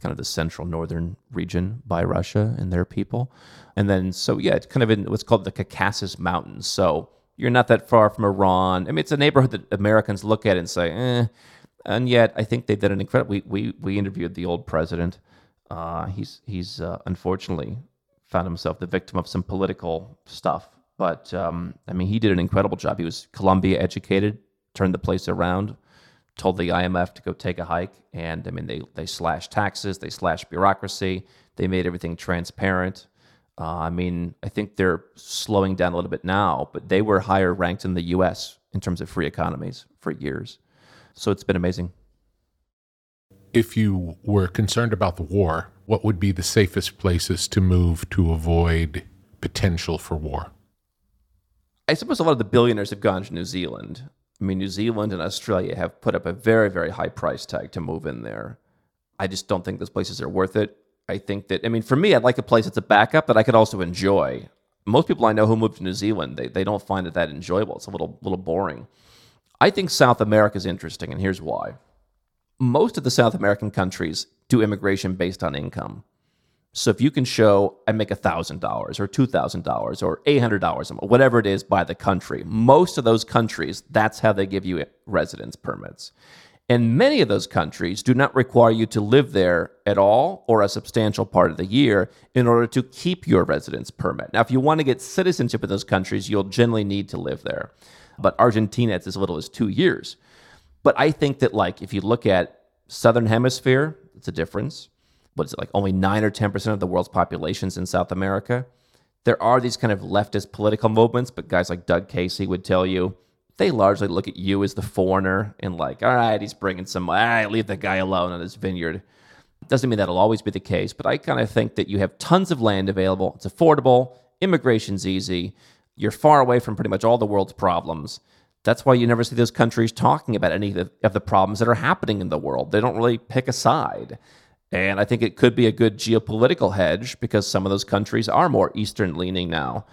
kind of the central northern region by Russia and their people. And then, so yeah, it's kind of in what's called the Caucasus Mountains. So you're not that far from Iran. I mean, it's a neighborhood that Americans look at and say, eh. And yet, I think they did an incredible. We we we interviewed the old president uh, he's he's uh, unfortunately found himself the victim of some political stuff. But um, I mean, he did an incredible job. He was Columbia educated, turned the place around, told the IMF to go take a hike, and I mean, they they slashed taxes, they slashed bureaucracy, they made everything transparent. Uh, I mean, I think they're slowing down a little bit now, but they were higher ranked in the U.S. in terms of free economies for years. So it's been amazing if you were concerned about the war, what would be the safest places to move to avoid potential for war? I suppose a lot of the billionaires have gone to New Zealand. I mean, New Zealand and Australia have put up a very, very high price tag to move in there. I just don't think those places are worth it. I think that, I mean, for me, I'd like a place that's a backup that I could also enjoy. Most people I know who move to New Zealand, they, they don't find it that enjoyable. It's a little, little boring. I think South America is interesting, and here's why most of the South American countries do immigration based on income. So if you can show I make $1,000 or $2,000 or $800, whatever it is by the country, most of those countries, that's how they give you residence permits. And many of those countries do not require you to live there at all or a substantial part of the year in order to keep your residence permit. Now, if you want to get citizenship in those countries, you'll generally need to live there. But Argentina, it's as little as two years. But I think that like if you look at Southern Hemisphere, it's a difference. What is it like? Only nine or ten percent of the world's populations in South America. There are these kind of leftist political movements, but guys like Doug Casey would tell you they largely look at you as the foreigner and like, all right, he's bringing some. All right, leave that guy alone on his vineyard. Doesn't mean that'll always be the case, but I kind of think that you have tons of land available. It's affordable. Immigration's easy. You're far away from pretty much all the world's problems. That's why you never see those countries talking about any of the, of the problems that are happening in the world. They don't really pick a side. And I think it could be a good geopolitical hedge because some of those countries are more Eastern leaning now.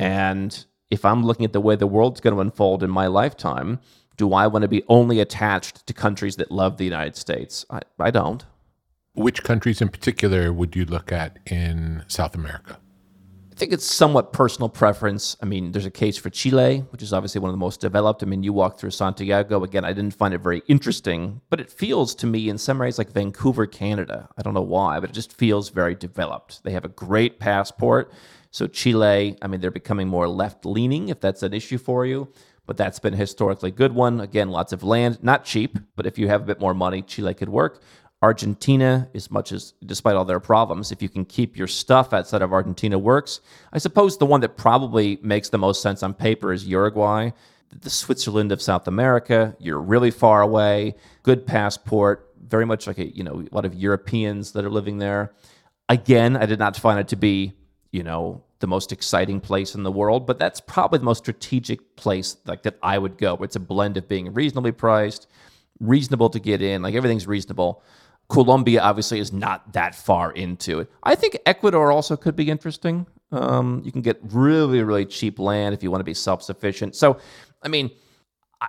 And if I'm looking at the way the world's going to unfold in my lifetime, do I want to be only attached to countries that love the United States? I, I don't. Which countries in particular would you look at in South America? I think it's somewhat personal preference. I mean, there's a case for Chile, which is obviously one of the most developed. I mean, you walk through Santiago. Again, I didn't find it very interesting, but it feels to me in some ways like Vancouver, Canada. I don't know why, but it just feels very developed. They have a great passport. So Chile, I mean, they're becoming more left leaning if that's an issue for you, but that's been a historically good one. Again, lots of land, not cheap, but if you have a bit more money, Chile could work. Argentina, as much as despite all their problems, if you can keep your stuff outside of Argentina, works. I suppose the one that probably makes the most sense on paper is Uruguay, the Switzerland of South America. You're really far away, good passport, very much like a you know a lot of Europeans that are living there. Again, I did not find it to be you know the most exciting place in the world, but that's probably the most strategic place like that I would go. It's a blend of being reasonably priced, reasonable to get in, like everything's reasonable Colombia obviously is not that far into it. I think Ecuador also could be interesting. Um, you can get really, really cheap land if you want to be self sufficient. So, I mean,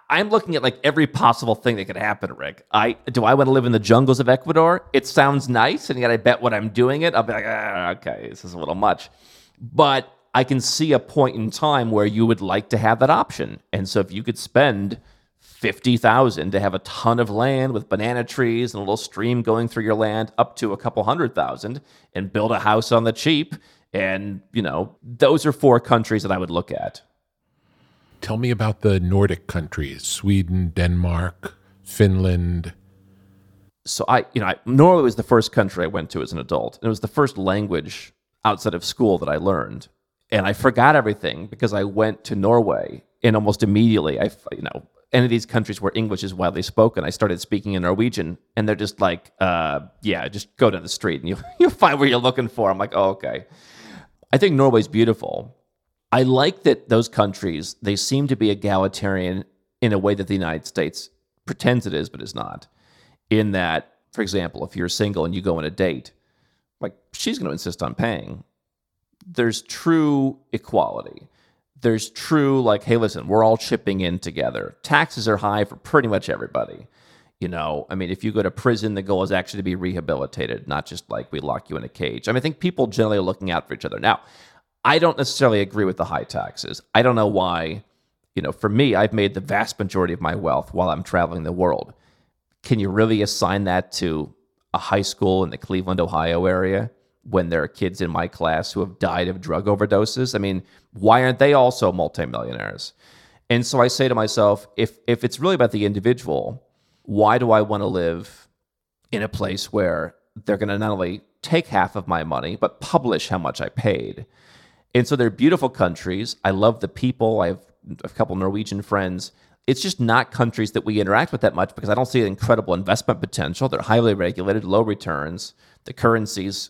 I'm looking at like every possible thing that could happen, Rick. I do I want to live in the jungles of Ecuador? It sounds nice, and yet I bet when I'm doing it, I'll be like, ah, okay, this is a little much. But I can see a point in time where you would like to have that option. And so if you could spend 50,000 to have a ton of land with banana trees and a little stream going through your land up to a couple hundred thousand and build a house on the cheap and you know those are four countries that I would look at. Tell me about the Nordic countries, Sweden, Denmark, Finland. So I, you know, I, Norway was the first country I went to as an adult. And it was the first language outside of school that I learned. And I forgot everything because I went to Norway and almost immediately I, you know, any of these countries where English is widely spoken, I started speaking in Norwegian, and they're just like, uh, "Yeah, just go down the street and you you'll find what you're looking for." I'm like, "Oh, okay." I think Norway's beautiful. I like that those countries they seem to be egalitarian in a way that the United States pretends it is, but is not. In that, for example, if you're single and you go on a date, like she's going to insist on paying. There's true equality there's true like hey listen we're all chipping in together. Taxes are high for pretty much everybody you know? I mean if you go to prison the goal is actually to be rehabilitated not just like we lock you in a cage. I mean i think people generally are looking out for each other. Now i don't necessarily agree with the high taxes. I don't know why you know for me i've made the vast majority of my wealth while i'm traveling the world. Can you really assign that to a high school in the cleveland ohio area when there are kids in my class who have died of drug overdoses. I mean, why aren't they also multimillionaires? And so I say to myself, if if it's really about the individual, why do I want to live in a place where they're going to not only take half of my money but publish how much I paid? And so they're beautiful countries. I love the people. I have a couple Norwegian friends. It's just not countries that we interact with that much because I don't see incredible investment potential. They're highly regulated, low returns. The currencies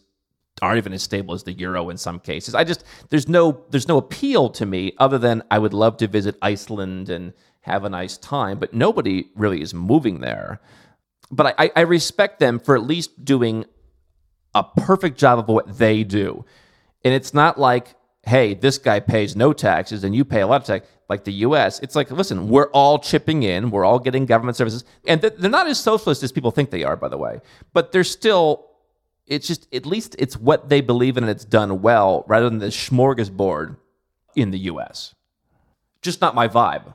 aren't even as stable as the euro in some cases. I just there's no there's no appeal to me other than I would love to visit Iceland and have a nice time, but nobody really is moving there. But I, I respect them for at least doing a perfect job of what they do. And it's not like, hey, this guy pays no taxes and you pay a lot of tax, like the US. It's like, listen, we're all chipping in, we're all getting government services. And they're not as socialist as people think they are, by the way, but they're still it's just at least it's what they believe in and it's done well rather than the smorgasbord in the US. Just not my vibe.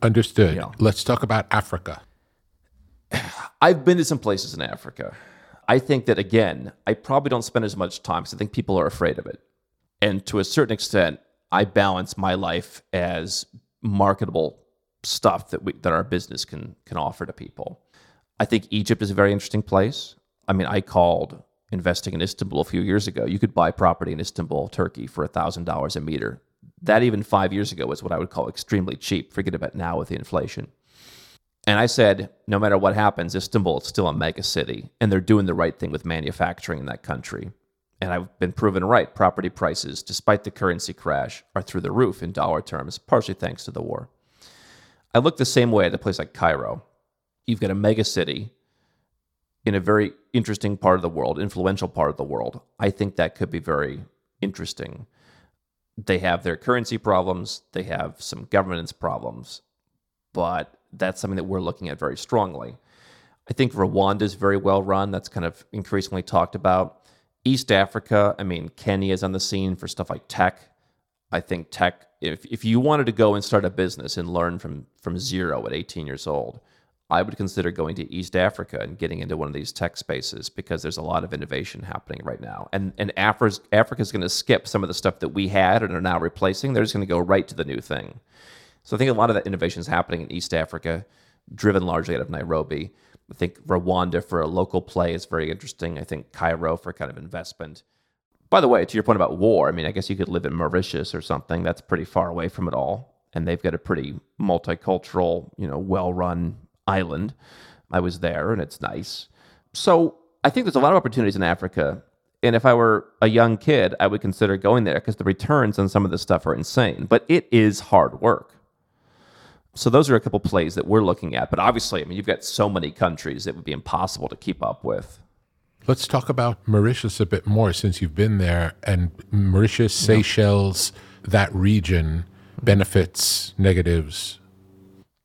Understood. Let's talk about Africa. I've been to some places in Africa. I think that again, I probably don't spend as much time because I think people are afraid of it. And to a certain extent, I balance my life as marketable stuff that we, that our business can can offer to people. I think Egypt is a very interesting place. I mean, I called investing in Istanbul a few years ago. You could buy property in Istanbul, Turkey, for $1,000 a meter. That even five years ago was what I would call extremely cheap. Forget about now with the inflation. And I said, no matter what happens, Istanbul is still a mega city, and they're doing the right thing with manufacturing in that country. And I've been proven right. Property prices, despite the currency crash, are through the roof in dollar terms, partially thanks to the war. I look the same way at a place like Cairo. You've got a mega city in a very interesting part of the world, influential part of the world. I think that could be very interesting. They have their currency problems, they have some governance problems, but that's something that we're looking at very strongly. I think Rwanda is very well run. That's kind of increasingly talked about. East Africa, I mean, Kenya is on the scene for stuff like tech. I think tech, if, if you wanted to go and start a business and learn from, from zero at 18 years old, I would consider going to East Africa and getting into one of these tech spaces because there's a lot of innovation happening right now. And and Africa's Africa's going to skip some of the stuff that we had and are now replacing. They're just going to go right to the new thing. So I think a lot of that innovation is happening in East Africa, driven largely out of Nairobi. I think Rwanda for a local play is very interesting. I think Cairo for kind of investment. By the way, to your point about war, I mean, I guess you could live in Mauritius or something. That's pretty far away from it all. And they've got a pretty multicultural, you know, well run island. I was there and it's nice. So I think there's a lot of opportunities in Africa. And if I were a young kid, I would consider going there because the returns on some of this stuff are insane. But it is hard work. So those are a couple plays that we're looking at. But obviously, I mean, you've got so many countries it would be impossible to keep up with. Let's talk about Mauritius a bit more since you've been there. And Mauritius, Seychelles, that region, benefits, negatives.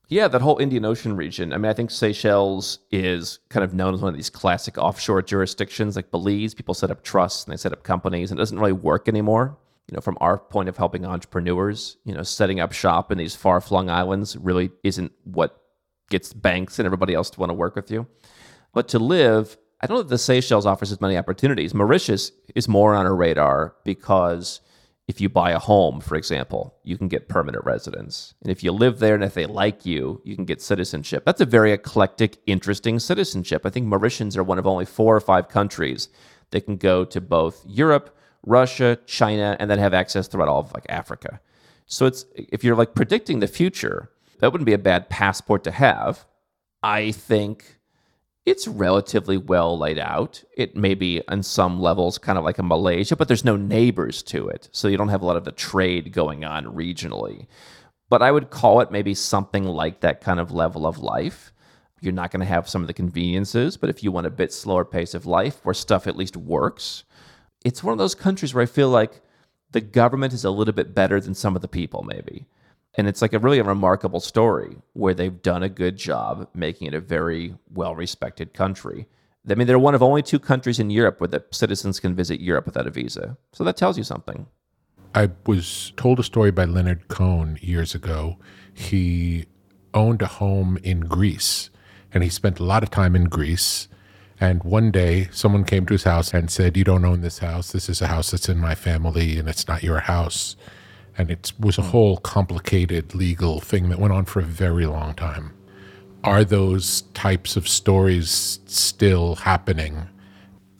Yeah, that whole Indian Ocean region. I mean, I think Seychelles is kind of known as one of these classic offshore jurisdictions like Belize. People set up trusts and they set up companies, and it doesn't really work anymore you know, from our point of helping entrepreneurs, you know, setting up shop in these far flung islands really isn't what gets banks and everybody else to want to work with you. But to live, I don't know that the Seychelles offers as many opportunities. Mauritius is more on our radar because if you buy a home, for example, you can get permanent residence. And if you live there and if they like you, you can get citizenship. That's a very eclectic, interesting citizenship. I think Mauritians are one of only four or five countries that can go to both Europe Russia, China, and then have access throughout all of like Africa. So it's if you're like predicting the future, that wouldn't be a bad passport to have. I think it's relatively well laid out. It may be on some levels kind of like a Malaysia, but there's no neighbors to it. So you don't have a lot of the trade going on regionally. But I would call it maybe something like that kind of level of life. You're not going to have some of the conveniences, but if you want a bit slower pace of life where stuff at least works, it's one of those countries where I feel like the government is a little bit better than some of the people, maybe. And it's like a really a remarkable story where they've done a good job making it a very well respected country. I mean, they're one of only two countries in Europe where the citizens can visit Europe without a visa. So that tells you something. I was told a story by Leonard Cohen years ago. He owned a home in Greece and he spent a lot of time in Greece and one day, someone came to his house and said, You don't own this house. This is a house that's in my family and it's not your house. And it was a hmm. whole complicated legal thing that went on for a very long time. Are those types of stories still happening?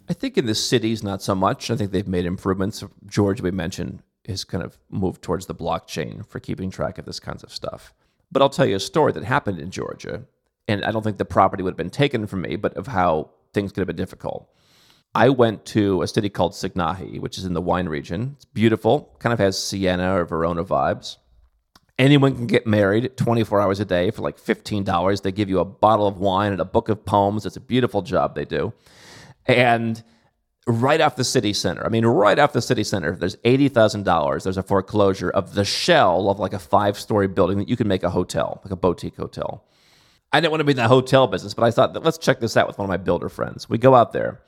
I think in the cities, not so much. I think they've made improvements. Georgia, we mentioned, has kind of moved towards the blockchain for keeping track of this kinds of stuff. But I'll tell you a story that happened in Georgia. And I don't think the property would have been taken from me, but of how things could have been difficult. I went to a city called Sighnaghi, which is in the wine region. It's beautiful, kind of has Siena or Verona vibes. Anyone can get married 24 hours a day for like $15. They give you a bottle of wine and a book of poems. It's a beautiful job they do. And right off the city center, I mean, right off the city center, there's $80,000. There's a foreclosure of the shell of like a five story building that you can make a hotel, like a boutique hotel. I didn't want to be in the hotel business, but I thought, let's check this out with one of my builder friends. We go out there,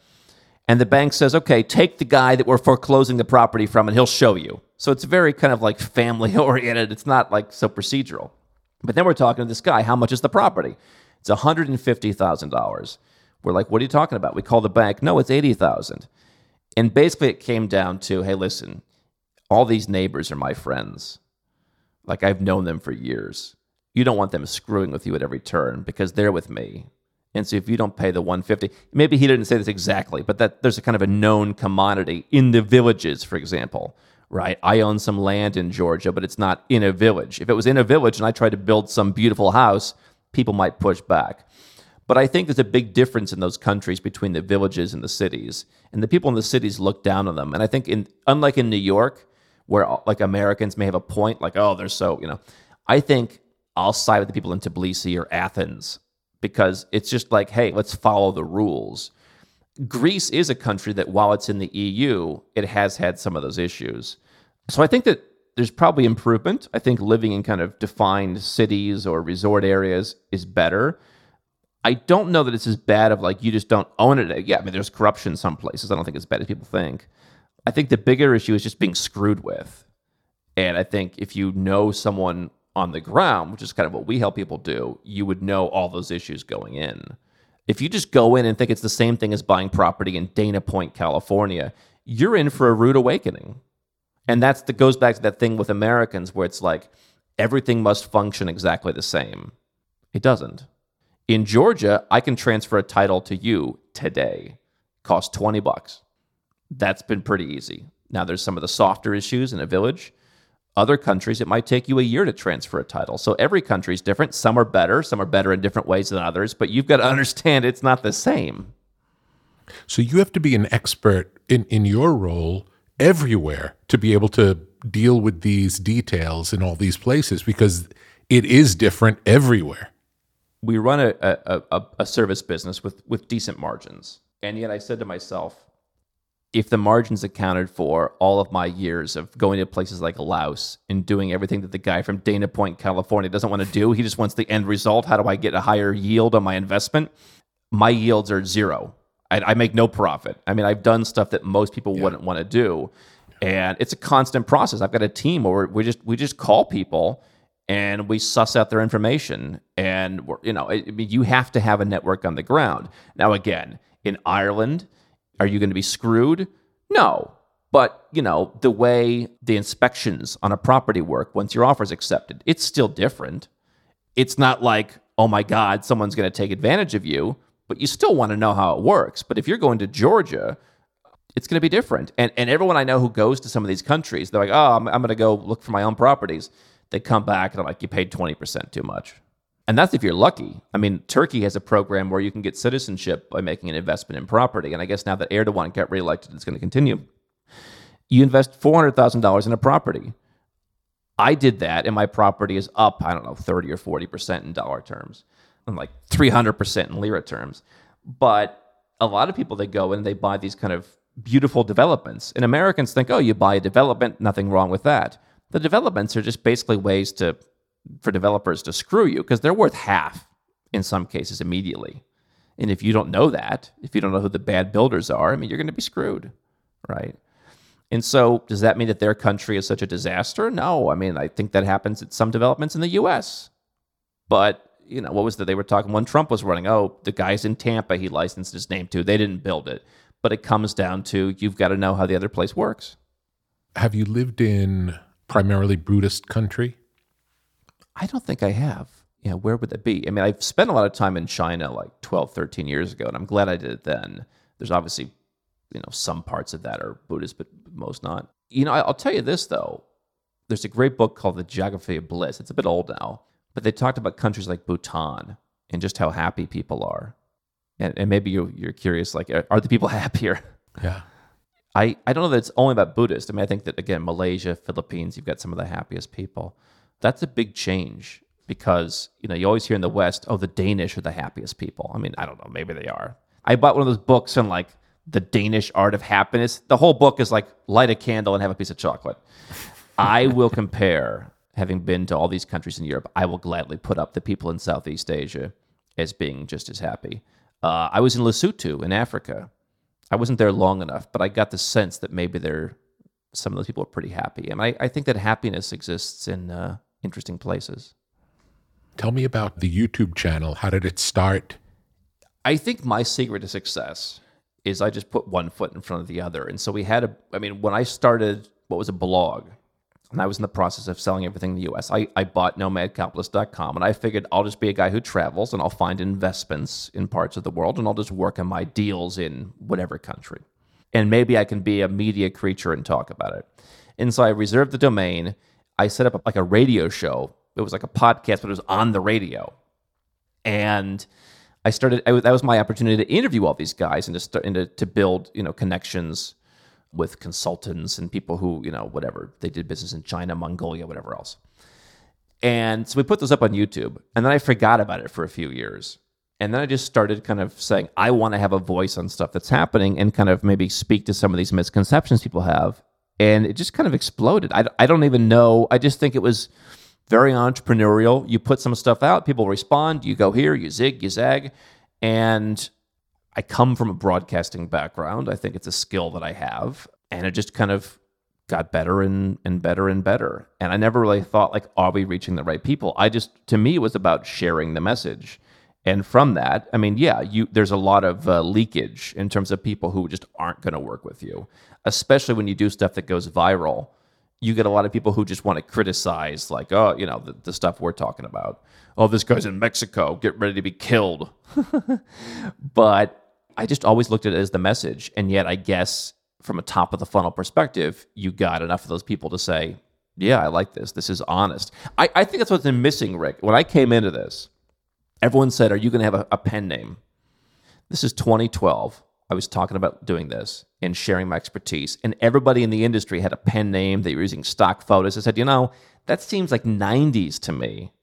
and the bank says, okay, take the guy that we're foreclosing the property from, and he'll show you. So it's very kind of like family oriented. It's not like so procedural. But then we're talking to this guy, how much is the property? It's $150,000. We're like, what are you talking about? We call the bank, no, it's 80,000. And basically it came down to, hey, listen, all these neighbors are my friends. Like I've known them for years you don't want them screwing with you at every turn because they're with me. And so if you don't pay the 150, maybe he didn't say this exactly, but that there's a kind of a known commodity in the villages, for example, right? I own some land in Georgia, but it's not in a village. If it was in a village and I tried to build some beautiful house, people might push back. But I think there's a big difference in those countries between the villages and the cities. And the people in the cities look down on them. And I think in unlike in New York, where like Americans may have a point, like, oh, they're so, you know, I think I'll side with the people in Tbilisi or Athens because it's just like, hey, let's follow the rules. Greece is a country that, while it's in the EU, it has had some of those issues. So I think that there's probably improvement. I think living in kind of defined cities or resort areas is better. I don't know that it's as bad of like you just don't own it. Yeah, I mean, there's corruption some places. I don't think it's as bad as people think. I think the bigger issue is just being screwed with. And I think if you know someone on the ground, which is kind of what we help people do, you would know all those issues going in. If you just go in and think it's the same thing as buying property in Dana Point, California, you're in for a rude awakening. And that's that goes back to that thing with Americans where it's like everything must function exactly the same. It doesn't. In Georgia, I can transfer a title to you today. Cost 20 bucks. That's been pretty easy. Now there's some of the softer issues in a village. Other countries, it might take you a year to transfer a title. So every country is different. Some are better, some are better in different ways than others, but you've got to understand it's not the same. So you have to be an expert in, in your role everywhere to be able to deal with these details in all these places because it is different everywhere. We run a, a, a, a service business with, with decent margins. And yet I said to myself, if the margins accounted for all of my years of going to places like Laos and doing everything that the guy from Dana Point, California doesn't want to do, he just wants the end result. How do I get a higher yield on my investment? My yields are zero. I, I make no profit. I mean, I've done stuff that most people yeah. wouldn't want to do, and it's a constant process. I've got a team where we just we just call people and we suss out their information, and we're, you know, I mean, you have to have a network on the ground. Now, again, in Ireland, are you going to be screwed? No. But, you know, the way the inspections on a property work once your offer is accepted, it's still different. It's not like, oh my God, someone's going to take advantage of you but you still want to know how it works. But if you're going to Georgia, it's going to be different. And and everyone I know who goes to some of these countries, they're like, oh, I'm, I'm going to go look for my own properties. They come back and I'm like, you paid 20% too much. And that's if you're lucky. I mean, Turkey has a program where you can get citizenship by making an investment in property. And I guess now that Erdogan got reelected, it's going to continue. You invest $400,000 in a property. I did that, and my property is up, I don't know, 30 or 40% in dollar terms and like 300% in lira terms. But a lot of people, they go and they buy these kind of beautiful developments. And Americans think, oh, you buy a development, nothing wrong with that. The developments are just basically ways to for developers to screw you because they're worth half in some cases immediately. And if you don't know that, if you don't know who the bad builders are, I mean, you're going to be screwed, right? And so, does that mean that their country is such a disaster? No. I mean, I think that happens at some developments in the US. But you know, what was that they were talking when Trump was running? Oh, the guys in Tampa he licensed his name to. They didn't build it. But it comes down to you've got to know how the other place works. Have you lived in primarily Buddhist country? I don't think I have. Yeah, where would that be? I mean, I've spent a lot of time in China like 12, 13 years ago, and I'm glad I did it then. There's obviously, you know, some parts of that are Buddhist, but most not. You know, I'll tell you this though. There's a great book called The Geography of Bliss. It's a bit old now but they talked about countries like Bhutan and just how happy people are. And, and maybe you, you're curious, like, are the people happier? Yeah. I, I don't know that it's only about Buddhist. I mean, I think that, again, Malaysia, Philippines, you've got some of the happiest people. That's a big change because, you know, you always hear in the West, oh, the Danish are the happiest people. I mean, I don't know, maybe they are. I bought one of those books on like the Danish art of happiness. The whole book is like light a candle and have a piece of chocolate. I will compare having been to all these countries in Europe, I will gladly put up the people in Southeast Asia as being just as happy. Uh, I was in Lesotho in Africa. I wasn't there long enough, but I got the sense that maybe they're some of those people are pretty happy. And I, I think that happiness exists in uh, interesting places. Tell me about the YouTube channel. How did it start? I think my secret to success is I just put one foot in front of the other. And so we had a, I mean, when I started what was a blog, and I was in the process of selling everything in the US. I, I bought nomadcapitalist.com and I figured I'll just be a guy who travels and I'll find investments in parts of the world and I'll just work on my deals in whatever country. And maybe I can be a media creature and talk about it. And so I reserved the domain. I set up like a radio show. It was like a podcast, but it was on the radio. And I started, I, that was my opportunity to interview all these guys and to, start, and to, to build, you know, connections with consultants and people who, you know, whatever, they did business in China, Mongolia, whatever else. And so we put those up on YouTube. And then I forgot about it for a few years. And then I just started kind of saying, I want to have a voice on stuff that's happening and kind of maybe speak to some of these misconceptions people have. And it just kind of exploded. I, I don't even know. I just think it was very entrepreneurial. You put some stuff out, people respond, you go here, you zig, you zag. And I come from a broadcasting background. I think it's a skill that I have. And it just kind of got better and, and better and better. And I never really thought like, are we reaching the right people? I just to me it was about sharing the message. And from that, I mean, yeah, you there's a lot of uh, leakage in terms of people who just aren't going to work with you, especially when you do stuff that goes viral. You get a lot of people who just want to criticize, like, oh, you know, the, the stuff we're talking about. Oh, this guy's in Mexico, get ready to be killed. but I just always looked at it as the message. And yet, I guess from a top of the funnel perspective, you got enough of those people to say, yeah, I like this. This is honest. I, I think that's what's been missing, Rick. When I came into this, everyone said, Are you going to have a, a pen name? This is 2012. I was talking about doing this and sharing my expertise, and everybody in the industry had a pen name. They were using stock photos. I said, You know, that seems like 90s to me.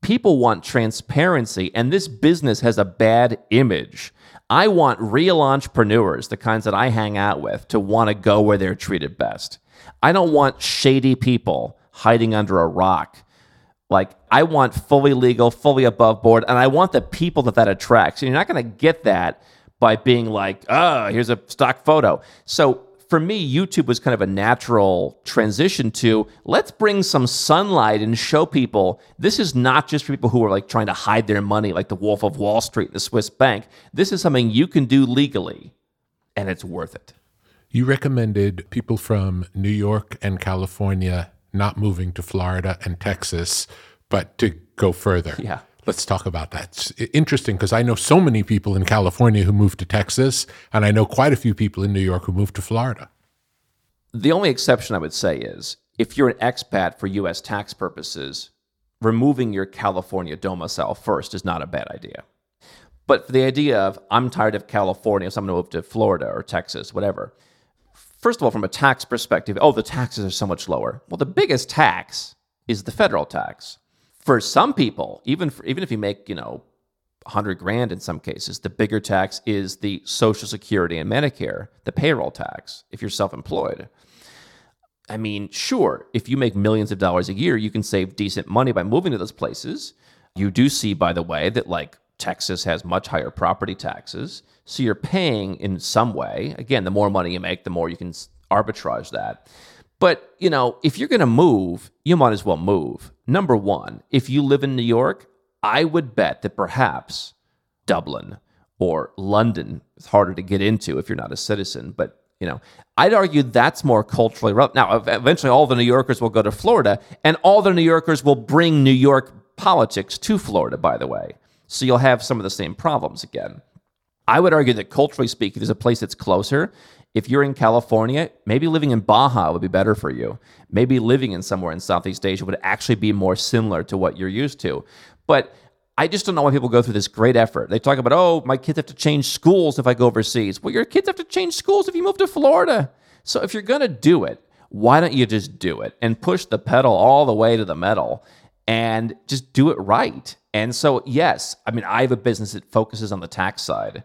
People want transparency, and this business has a bad image. I want real entrepreneurs, the kinds that I hang out with, to want to go where they're treated best. I don't want shady people hiding under a rock. Like, I want fully legal, fully above board, and I want the people that that attracts. And you're not going to get that by being like, oh, here's a stock photo. So for me, YouTube was kind of a natural transition to let's bring some sunlight and show people this is not just for people who are like trying to hide their money, like the Wolf of Wall Street, the Swiss bank. This is something you can do legally, and it's worth it. You recommended people from New York and California not moving to Florida and Texas, but to go further. Yeah. Let's talk about that. It's interesting because I know so many people in California who moved to Texas, and I know quite a few people in New York who moved to Florida. The only exception I would say is if you're an expat for US tax purposes, removing your California domicile first is not a bad idea. But for the idea of I'm tired of California, so I'm going to move to Florida or Texas, whatever. First of all, from a tax perspective, oh, the taxes are so much lower. Well, the biggest tax is the federal tax for some people, even for, even if you make you know 100 grand in some cases, the bigger tax is the Social Security and Medicare, the payroll tax. If you're self-employed, I mean, sure, if you make millions of dollars a year, you can save decent money by moving to those places. You do see, by the way, that like Texas has much higher property taxes. So you're paying in some way. Again, the more money you make, the more you can arbitrage that. But, you know, if you're going to move, you might as well move. Number one, if you live in New York, I would bet that perhaps Dublin or London is harder to get into if you're not a citizen. But, you know, I'd argue that's more culturally relevant. Now, eventually all the New Yorkers will go to Florida, and all the New Yorkers will bring New York politics to Florida, by the way. So you'll have some of the same problems again. I would argue that culturally speaking, there's a place that's closer if you're in California, maybe living in Baja would be better for you. Maybe living in somewhere in Southeast Asia would actually be more similar to what you're used to. But I just don't know why people go through this great effort. They talk about, oh, my kids have to change schools if I go overseas. Well, your kids have to change schools if you move to Florida. So if you're going to do it, why don't you just do it and push the pedal all the way to the metal and just do it right? And so, yes, I mean, I have a business that focuses on the tax side.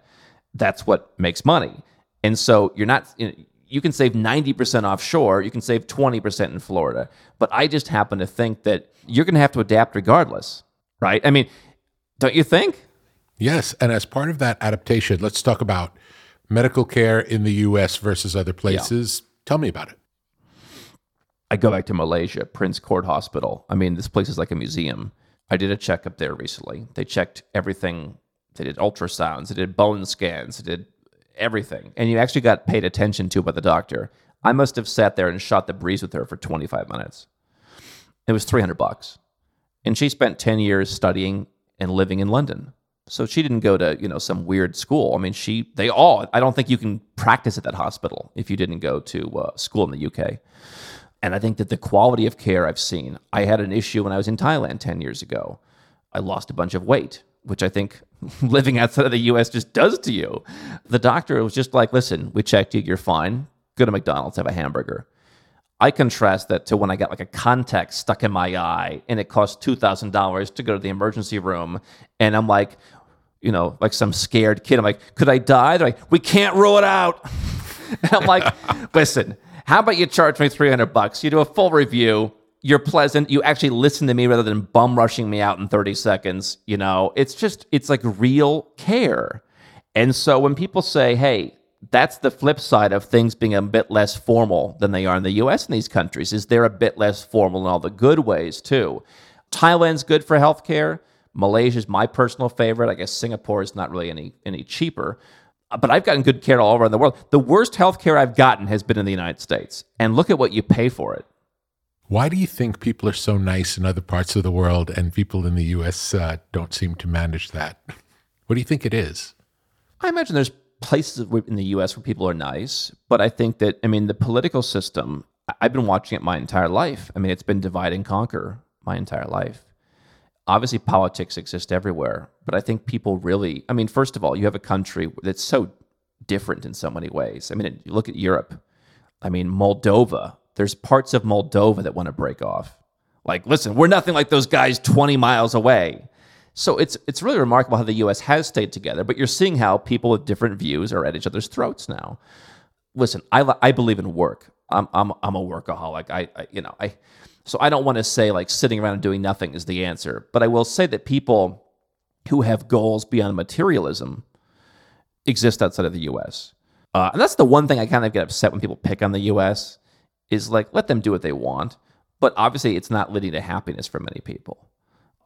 That's what makes money. And so you're not, you, know, you can save 90% offshore, you can save 20% in Florida. But I just happen to think that you're going to have to adapt regardless, right? I mean, don't you think? Yes. And as part of that adaptation, let's talk about medical care in the US versus other places. Yeah. Tell me about it. I go back to Malaysia, Prince Court Hospital. I mean, this place is like a museum. I did a checkup there recently. They checked everything. They did ultrasounds, they did bone scans, they did everything, and you actually got paid attention to by the doctor. I must have sat there and shot the breeze with her for 25 minutes. It was 300 bucks. And she spent 10 years studying and living in London. So she didn't go to, you know, some weird school. I mean, she, they all, I don't think you can practice at that hospital if you didn't go to uh, school in the UK. And I think that the quality of care I've seen, I had an issue when I was in Thailand 10 years ago. I lost a bunch of weight which I think living outside of the US just does to you. The doctor was just like, listen, we checked you, you're fine. Go to McDonald's, have a hamburger. I contrast that to when I got like a contact stuck in my eye and it cost $2,000 to go to the emergency room. And I'm like, you know, like some scared kid. I'm like, could I die? They're like, we can't rule it out. and I'm like, listen, how about you charge me 300 bucks? You do a full review you're pleasant. You actually listen to me rather than bum rushing me out in 30 seconds. You know, it's just, it's like real care. And so when people say, hey, that's the flip side of things being a bit less formal than they are in the US in these countries is they're a bit less formal in all the good ways too. Thailand's good for healthcare. Malaysia's my personal favorite. I guess Singapore is not really any any cheaper. But I've gotten good care all around the world. The worst health care I've gotten has been in the United States. And look at what you pay for it. Why do you think people are so nice in other parts of the world and people in the US uh, don't seem to manage that? What do you think it is? I imagine there's places in the US where people are nice, but I think that, I mean, the political system, I've been watching it my entire life. I mean, it's been divide and conquer my entire life. Obviously, politics exist everywhere, but I think people really, I mean, first of all, you have a country that's so different in so many ways. I mean, look at Europe. I mean, Moldova, there's parts of Moldova that want to break off. Like, listen, we're nothing like those guys 20 miles away. So it's it's really remarkable how the U.S. has stayed together, but you're seeing how people with different views are at each other's throats now. Listen, I, I believe in work. I'm I'm I'm a workaholic. I, I you know I so I don't want to say like sitting around and doing nothing is the answer, but I will say that people who have goals beyond materialism exist outside of the U.S. Uh, and that's the one thing I kind of get upset when people pick on the U.S. is like let them do what they want, but obviously it's not leading to happiness for many people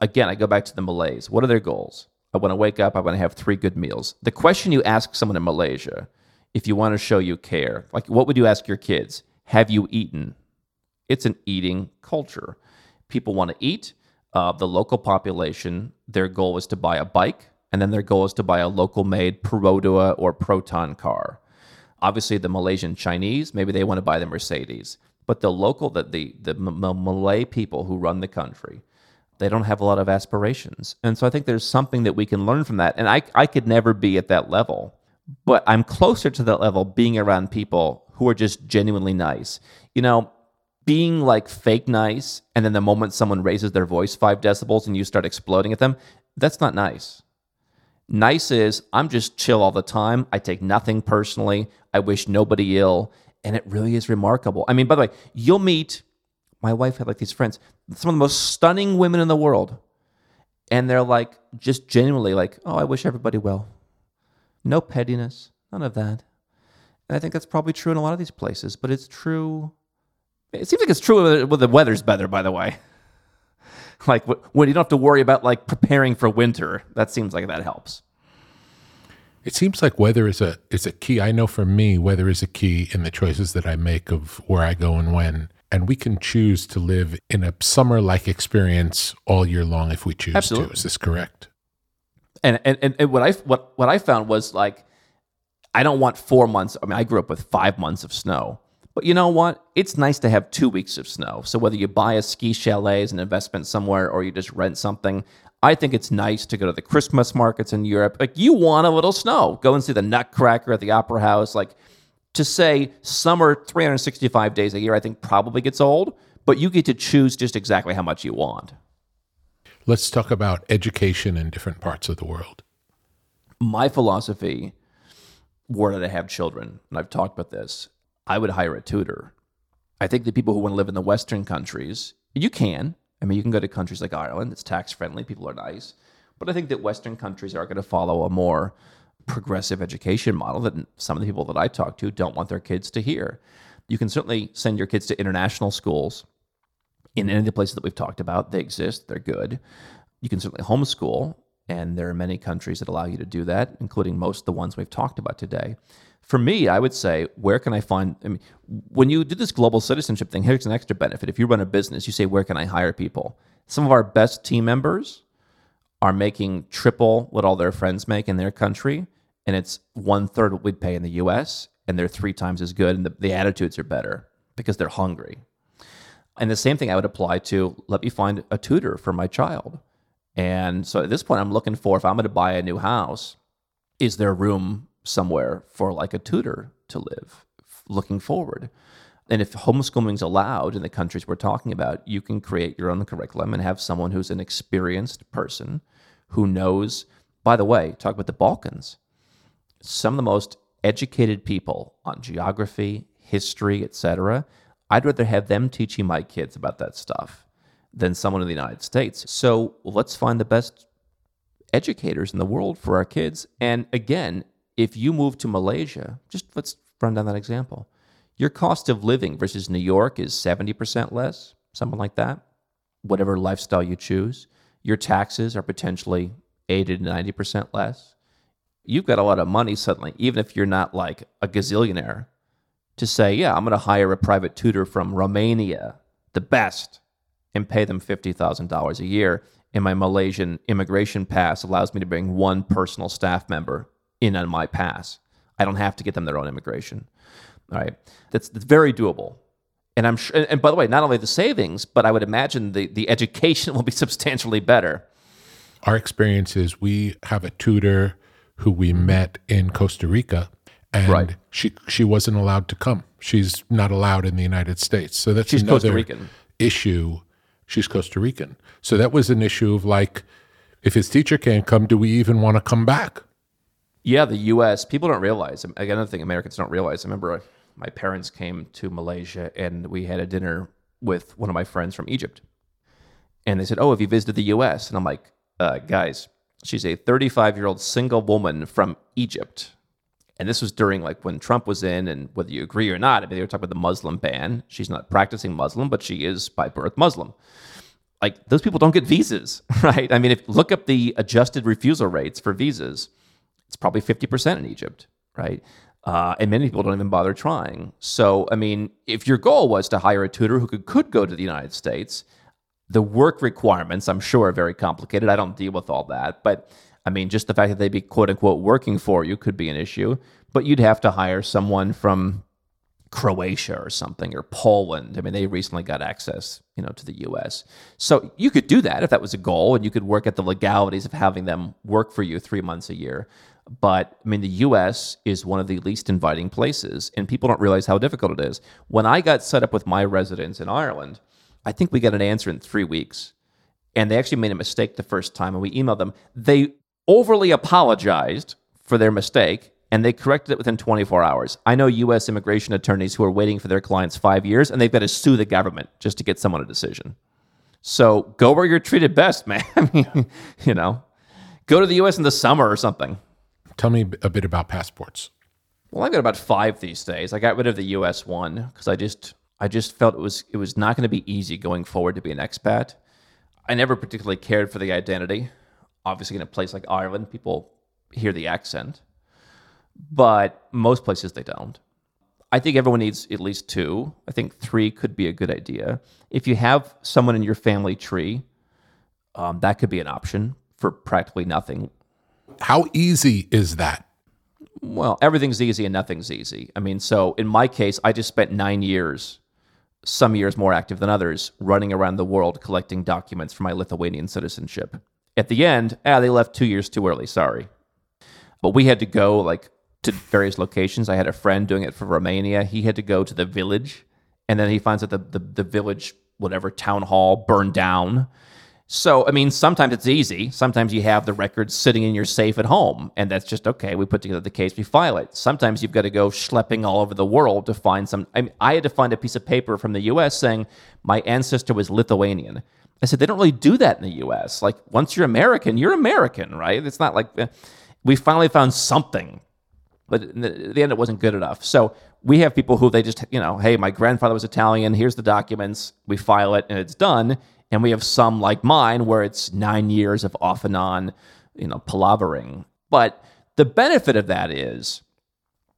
again, I go back to the Malays. What are their goals? I want to wake up. I want to have three good meals. The question you ask someone in Malaysia, if you want to show you care, like what would you ask your kids? Have you eaten? It's an eating culture. People want to eat. Uh, the local population, their goal is to buy a bike, and then their goal is to buy a local made Perodua or Proton car. Obviously, the Malaysian Chinese, maybe they want to buy the Mercedes. But the local, the, the, the Malay people who run the country, they don't have a lot of aspirations. And so I think there's something that we can learn from that. And I, I could never be at that level, but I'm closer to that level being around people who are just genuinely nice. You know, being like fake nice, and then the moment someone raises their voice five decibels and you start exploding at them, that's not nice. Nice is I'm just chill all the time. I take nothing personally. I wish nobody ill. And it really is remarkable. I mean, by the way, you'll meet my wife had like these friends, some of the most stunning women in the world. And they're like, just genuinely like, oh, I wish everybody well. No pettiness, none of that. And I think that's probably true in a lot of these places, but it's true. It seems like it's true when the weather's better, by the way. like when you don't have to worry about like preparing for winter, that seems like that helps. It seems like weather is a is a key. I know for me, weather is a key in the choices that I make of where I go and when and we can choose to live in a summer like experience all year long if we choose Absolutely. to. Is this correct? And, and and what I what what I found was like I don't want four months. I mean, I grew up with five months of snow. But you know what? It's nice to have two weeks of snow. So whether you buy a ski chalet as an investment somewhere or you just rent something, I think it's nice to go to the Christmas markets in Europe. Like you want a little snow. Go and see the Nutcracker at the Opera House. Like to say summer 365 days a year, I think probably gets old, but you get to choose just exactly how much you want. Let's talk about education in different parts of the world. My philosophy, were that I have children, and I've talked about this, I would hire a tutor. I think the people who want to live in the Western countries, you can. I mean, you can go to countries like Ireland, it's tax friendly, people are nice. But I think that Western countries are going to follow a more progressive education model that some of the people that I talk to don't want their kids to hear. You can certainly send your kids to international schools in any of the places that we've talked about. They exist, they're good. You can certainly homeschool, and there are many countries that allow you to do that, including most of the ones we've talked about today. For me, I would say, where can I find? I mean, when you do this global citizenship thing, here's an extra benefit. If you run a business, you say, where can I hire people? Some of our best team members are making triple what all their friends make in their country, and it's one third what we'd pay in the US, and they're three times as good, and the, the attitudes are better because they're hungry. And the same thing I would apply to let me find a tutor for my child. And so at this point, I'm looking for if I'm going to buy a new house, is there room somewhere for like a tutor to live looking forward? And if homeschooling is allowed in the countries we're talking about, you can create your own curriculum and have someone who's an experienced person who knows. By the way, talk about the Balkans. Some of the most educated people on geography, history, etc. I'd rather have them teaching my kids about that stuff than someone in the United States. So let's find the best educators in the world for our kids. And again, if you move to Malaysia, just let's run down that example. Your cost of living versus New York is 70% less, something like that, whatever lifestyle you choose. Your taxes are potentially 80 to 90% less. You've got a lot of money suddenly, even if you're not like a gazillionaire, to say, yeah, I'm going to hire a private tutor from Romania, the best, and pay them $50,000 a year. And my Malaysian immigration pass allows me to bring one personal staff member in on my pass. I don't have to get them their own immigration. All right. That's, that's very doable. And I'm sure, and by the way, not only the savings, but I would imagine the, the education will be substantially better. Our experience is we have a tutor who we met in Costa Rica and Right. she she wasn't allowed to come. She's not allowed in the United States. So that's She's another Costa Rican. issue. She's Costa Rican. So that was an issue of like if his teacher can't come, do we even want to come back? Yeah, the U.S. People don't realize. Again, another thing Americans don't realize. I remember uh, my parents came to Malaysia and we had a dinner with one of my friends from Egypt, and they said, "Oh, have you visited the U.S.?" And I'm like, uh, "Guys, she's a 35 year old single woman from Egypt." And this was during like when Trump was in, and whether you agree or not, I mean, they were talking about the Muslim ban. She's not practicing Muslim, but she is by birth Muslim like those people don't get visas, right? I mean, if look up the adjusted refusal rates for visas, it's probably 50% in Egypt, right? Uh, and many people don't even bother trying. So, I mean, if your goal was to hire a tutor who could, could go to the United States, the work requirements, I'm sure, are very complicated. I don't deal with all that. But I mean, just the fact that they'd be quote unquote working for you could be an issue. But you'd have to hire someone from Croatia or something or Poland. I mean, they recently got access, you know, to the U.S. So you could do that if that was a goal, and you could work at the legalities of having them work for you three months a year. But I mean, the U.S. is one of the least inviting places, and people don't realize how difficult it is. When I got set up with my residence in Ireland, I think we got an answer in three weeks, and they actually made a mistake the first time, and we emailed them. They overly apologized for their mistake and they corrected it within 24 hours. I know U.S. immigration attorneys who are waiting for their clients five years, and they've got to sue the government just to get someone a decision. So go where you're treated best, man. I mean, you know, go to the U.S. in the summer or something. Tell me a bit about passports. Well, I've got about five these days. I got rid of the U.S. one because I just, I just felt it was, it was not going to be easy going forward to be an expat. I never particularly cared for the identity. Obviously, in a place like Ireland, people hear the accent but most places they don't. I think everyone needs at least two. I think three could be a good idea. If you have someone in your family tree, um, that could be an option for practically nothing. How easy is that? Well, everything's easy and nothing's easy. I mean, so in my case, I just spent nine years, some years more active than others, running around the world collecting documents for my Lithuanian citizenship. At the end, ah, they left two years too early. Sorry. But we had to go like to various locations. I had a friend doing it for Romania. He had to go to the village, and then he finds that the, the, the village, whatever town hall, burned down. So, I mean, sometimes it's easy. Sometimes you have the records sitting in your safe at home, and that's just okay. We put together the case, we file it. Sometimes you've got to go schlepping all over the world to find some. I, mean, I had to find a piece of paper from the US saying my ancestor was Lithuanian. I said, they don't really do that in the US. Like, once you're American, you're American, right? It's not like eh, we finally found something but in the, in the end, it wasn't good enough. So we have people who they just, you know, hey, my grandfather was Italian. Here's the documents. We file it and it's done. And we have some like mine where it's nine years of off and on, you know, palavering. But the benefit of that is,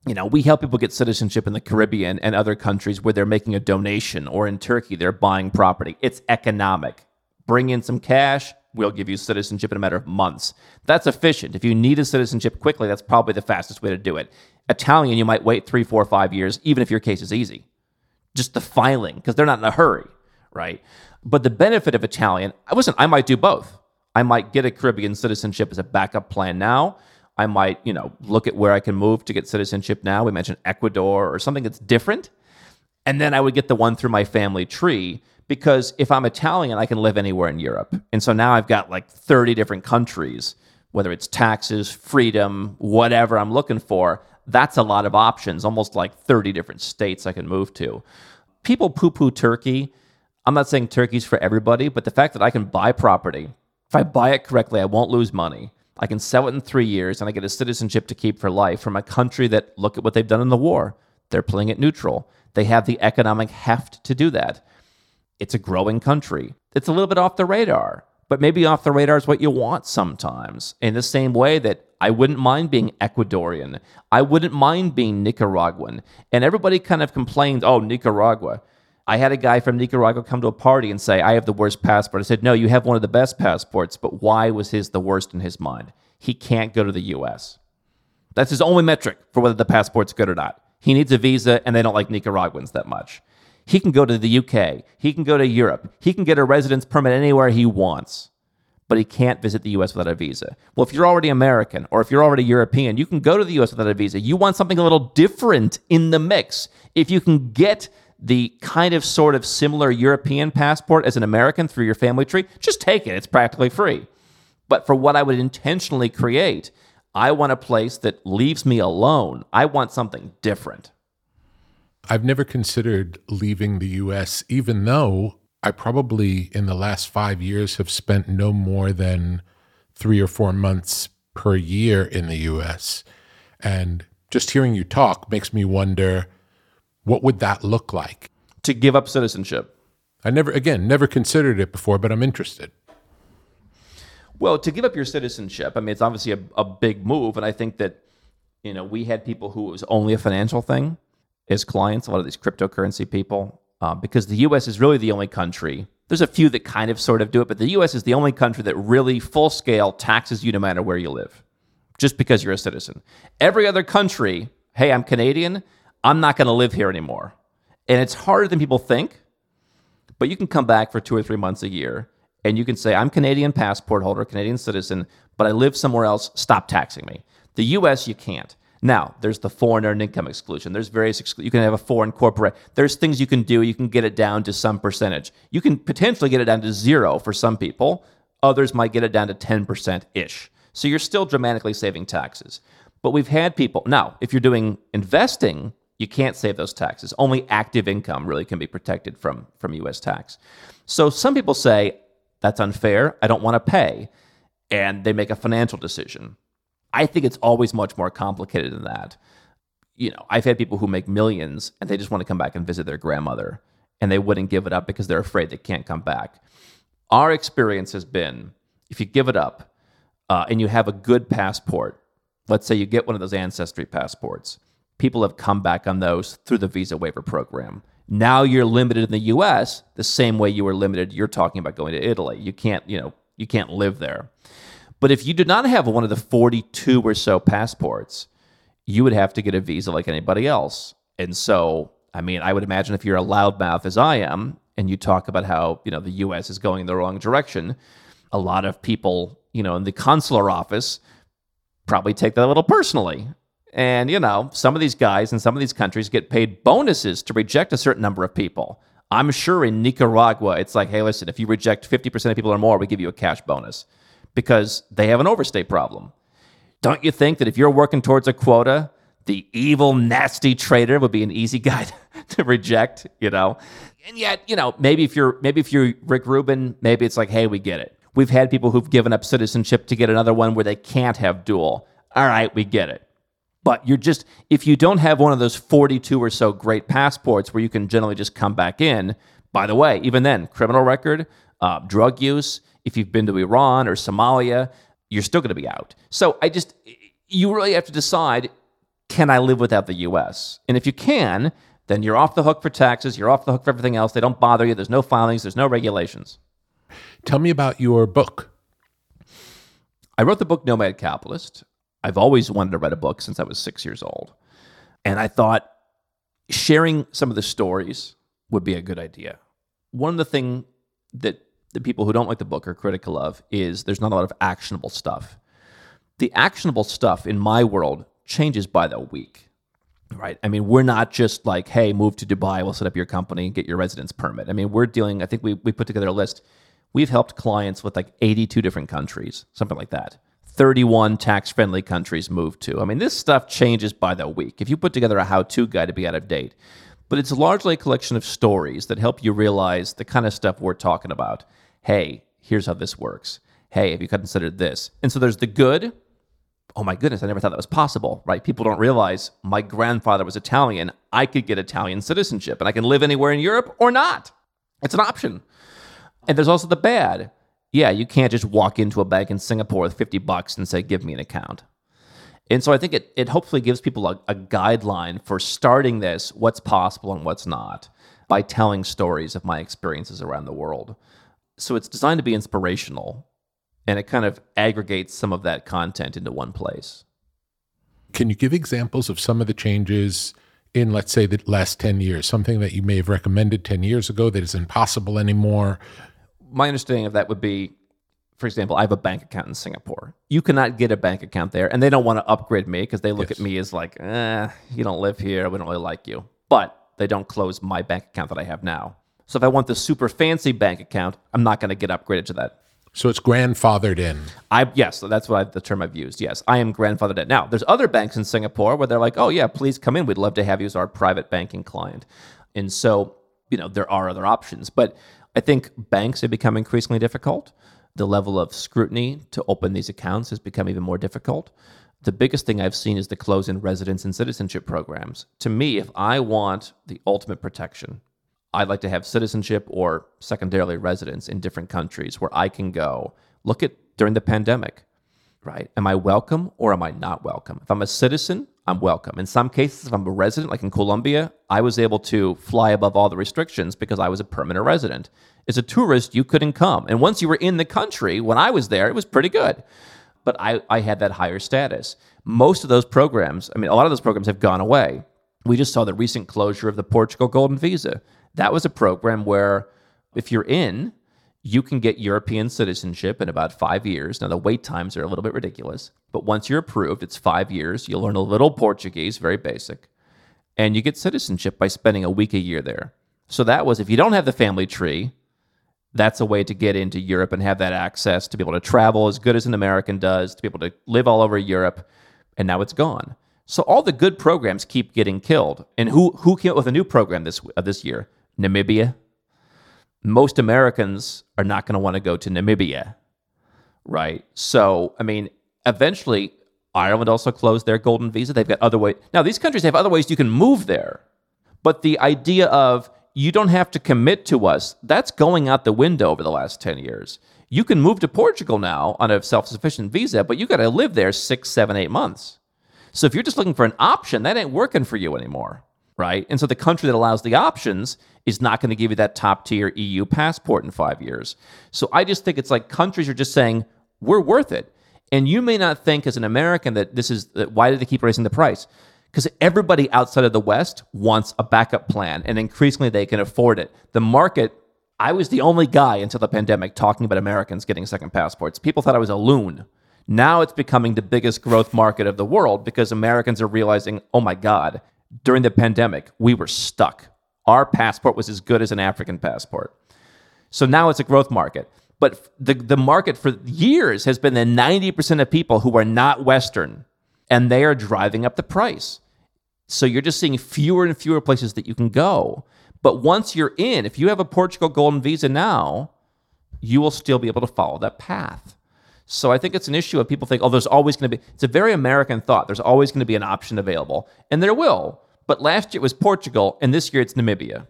you know, we help people get citizenship in the Caribbean and other countries where they're making a donation, or in Turkey, they're buying property. It's economic. Bring in some cash, we'll give you citizenship in a matter of months. That's efficient. If you need a citizenship quickly, that's probably the fastest way to do it. Italian, you might wait three, four, five years, even if your case is easy. Just the filing, because they're not in a hurry, right? But the benefit of Italian, uh, I wasn't, I might do both. I might get a Caribbean citizenship as a backup plan now. I might, you know, look at where I can move to get citizenship now. We mentioned Ecuador or something that's different. And then I would get the one through my family tree because if I'm Italian, I can live anywhere in Europe. And so now I've got like 30 different countries, whether it's taxes, freedom, whatever I'm looking for. That's a lot of options, almost like 30 different states I can move to. People poo poo Turkey. I'm not saying Turkey's for everybody, but the fact that I can buy property, if I buy it correctly, I won't lose money. I can sell it in three years and I get a citizenship to keep for life from a country that, look at what they've done in the war. They're playing it neutral. They have the economic heft to do that. It's a growing country. It's a little bit off the radar, but maybe off the radar is what you want sometimes. In the same way that I wouldn't mind being Ecuadorian, I wouldn't mind being Nicaraguan. And everybody kind of complained, oh, Nicaragua. I had a guy from Nicaragua come to a party and say, I have the worst passport. I said, No, you have one of the best passports, but why was his the worst in his mind? He can't go to the US. That's his only metric for whether the passport's good or not. He needs a visa, and they don't like Nicaraguans that much. He can go to the UK. He can go to Europe. He can get a residence permit anywhere he wants, but he can't visit the US without a visa. Well, if you're already American or if you're already European, you can go to the US without a visa. You want something a little different in the mix. If you can get the kind of sort of similar European passport as an American through your family tree, just take it. It's practically free. But for what I would intentionally create, I want a place that leaves me alone. I want something different. I've never considered leaving the US, even though I probably in the last five years have spent no more than three or four months per year in the US. And just hearing you talk makes me wonder what would that look like? To give up citizenship. I never, again, never considered it before, but I'm interested. Well, to give up your citizenship, I mean, it's obviously a, a big move. And I think that, you know, we had people who it was only a financial thing as clients, a lot of these cryptocurrency people, uh, because the US is really the only country. There's a few that kind of sort of do it, but the US is the only country that really full scale taxes you no matter where you live, just because you're a citizen. Every other country, hey, I'm Canadian, I'm not going to live here anymore. And it's harder than people think, but you can come back for two or three months a year and you can say, I'm Canadian passport holder, Canadian citizen, but I live somewhere else, stop taxing me. The US, you can't. Now, there's the foreign earned income exclusion. There's various, exclu- you can have a foreign corporate. There's things you can do. You can get it down to some percentage. You can potentially get it down to zero for some people. Others might get it down to 10% ish. So you're still dramatically saving taxes. But we've had people, now, if you're doing investing, you can't save those taxes. Only active income really can be protected from, from US tax. So some people say, that's unfair. I don't want to pay. And they make a financial decision. I think it's always much more complicated than that. You know, I've had people who make millions and they just want to come back and visit their grandmother and they wouldn't give it up because they're afraid they can't come back. Our experience has been if you give it up uh, and you have a good passport, let's say you get one of those ancestry passports, people have come back on those through the visa waiver program. Now you're limited in the US the same way you were limited. You're talking about going to Italy. You can't, you know, you can't live there. But if you did not have one of the 42 or so passports, you would have to get a visa like anybody else. And so, I mean, I would imagine if you're a loudmouth as I am, and you talk about how, you know, the US is going in the wrong direction, a lot of people, you know, in the consular office probably take that a little personally. And, you know, some of these guys in some of these countries get paid bonuses to reject a certain number of people. I'm sure in Nicaragua, it's like, hey, listen, if you reject 50% of people or more, we give you a cash bonus because they have an overstay problem. Don't you think that if you're working towards a quota, the evil, nasty traitor would be an easy guy to reject, you know? And yet, you know, maybe if you're maybe if you're Rick Rubin, maybe it's like, hey, we get it. We've had people who've given up citizenship to get another one where they can't have dual. All right, we get it. But you're just if you don't have one of those 42 or so great passports where you can generally just come back in, by the way, even then, criminal record, uh, drug use, if you've been to Iran or Somalia, you're still going to be out. So I just, you really have to decide can I live without the US? And if you can, then you're off the hook for taxes, you're off the hook for everything else. They don't bother you, there's no filings, there's no regulations. Tell me about your book. I wrote the book Nomad Capitalist. I've always wanted to write a book since I was six years old. And I thought sharing some of the stories would be a good idea. One of the things that the people who don't like the book are critical of is there's not a lot of actionable stuff. The actionable stuff in my world changes by the week. Right. I mean, we're not just like, hey, move to Dubai, we'll set up your company get your residence permit. I mean, we're dealing, I think we, we put together a list. We've helped clients with like 82 different countries, something like that. 31 tax friendly countries moved to. I mean, this stuff changes by the week. If you put together a how to guide to be out of date, but it's largely a collection of stories that help you realize the kind of stuff we're talking about hey, here's how this works. hey, have you considered this? And so there's the good. Oh my goodness, I never thought that was possible, right? People don't realize my grandfather was Italian. I could get Italian citizenship and I can live anywhere in Europe or not. It's an option. And there's also the bad. Yeah, you can't just walk into a bank in Singapore with 50 bucks and say, give me an account. And so I think it, it hopefully gives people a, a guideline for starting this, what's possible and what's not, by telling stories of my experiences around the world. So it's designed to be inspirational and it kind of aggregates some of that content into one place. Can you give examples of some of the changes in, let's say, the last 10 years? Something that you may have recommended 10 years ago that is impossible anymore? My understanding of that would be for example, I have a bank account in Singapore. You cannot get a bank account there, and they don't want to upgrade me because they look yes. at me as like, eh, you don't live here. We don't really like you. But they don't close my bank account that I have now. So if I want the super fancy bank account, I'm not going to get upgraded to that. So it's grandfathered in. I yes, that's what I, the term I've used. Yes, I am grandfathered in. Now, there's other banks in Singapore where they're like, "Oh yeah, please come in. We'd love to have you as our private banking client." And so, you know, there are other options, but I think banks have become increasingly difficult. The level of scrutiny to open these accounts has become even more difficult. The biggest thing I've seen is the close in residence and citizenship programs. To me, if I want the ultimate protection, I'd like to have citizenship or secondarily residence in different countries where I can go. Look at during the pandemic, right? Am I welcome or am I not welcome? If I'm a citizen, I'm welcome. In some cases, if I'm a resident, like in Colombia, I was able to fly above all the restrictions because I was a permanent resident. As a tourist, you couldn't come. And once you were in the country, when I was there, it was pretty good. But I, I had that higher status. Most of those programs, I mean, a lot of those programs have gone away. We just saw the recent closure of the Portugal Golden Visa. That was a program where if you're in, you can get European citizenship in about five years. Now, the wait times are a little bit ridiculous, but once you're approved, it's five years. You'll learn a little Portuguese, very basic, and you get citizenship by spending a week a year there. So that was if you don't have the family tree, that's a way to get into Europe and have that access to be able to travel as good as an American does, to be able to live all over Europe, and now it's gone. So all the good programs keep getting killed. And who who came up with a new program this uh, this year? Namibia. Most Americans are not going to want to go to Namibia, right? So, I mean, eventually, Ireland also closed their golden visa. They've got other ways. Now, these countries have other ways you can move there. But the idea of you don't have to commit to us, that's going out the window over the last 10 years. You can move to Portugal now on a self sufficient visa, but you got to live there six, seven, eight months. So if you're just looking for an option, that ain't working for you anymore right? And so the country that allows the options is not going to give you that top tier EU passport in five years. So I just think it's like countries are just saying, we're worth it. And you may not think as an American that this is, that why did they keep raising the price? Because everybody outside of the West wants a backup plan, and increasingly they can afford it. The market, I was the only guy until the pandemic talking about Americans getting second passports. People thought I was a loon. Now it's becoming the biggest growth market of the world because Americans are realizing, oh my God, during the pandemic, we were stuck. Our passport was as good as an African passport. So now it's a growth market. But the, the market for years has been the 90% of people who are not Western, and they are driving up the price. So you're just seeing fewer and fewer places that you can go. But once you're in, if you have a Portugal Golden Visa now, you will still be able to follow that path. So I think it's an issue of people think, oh, there's always going to be, it's a very American thought. There's always going to be an option available. And there will. But last year it was Portugal, and this year it's Namibia.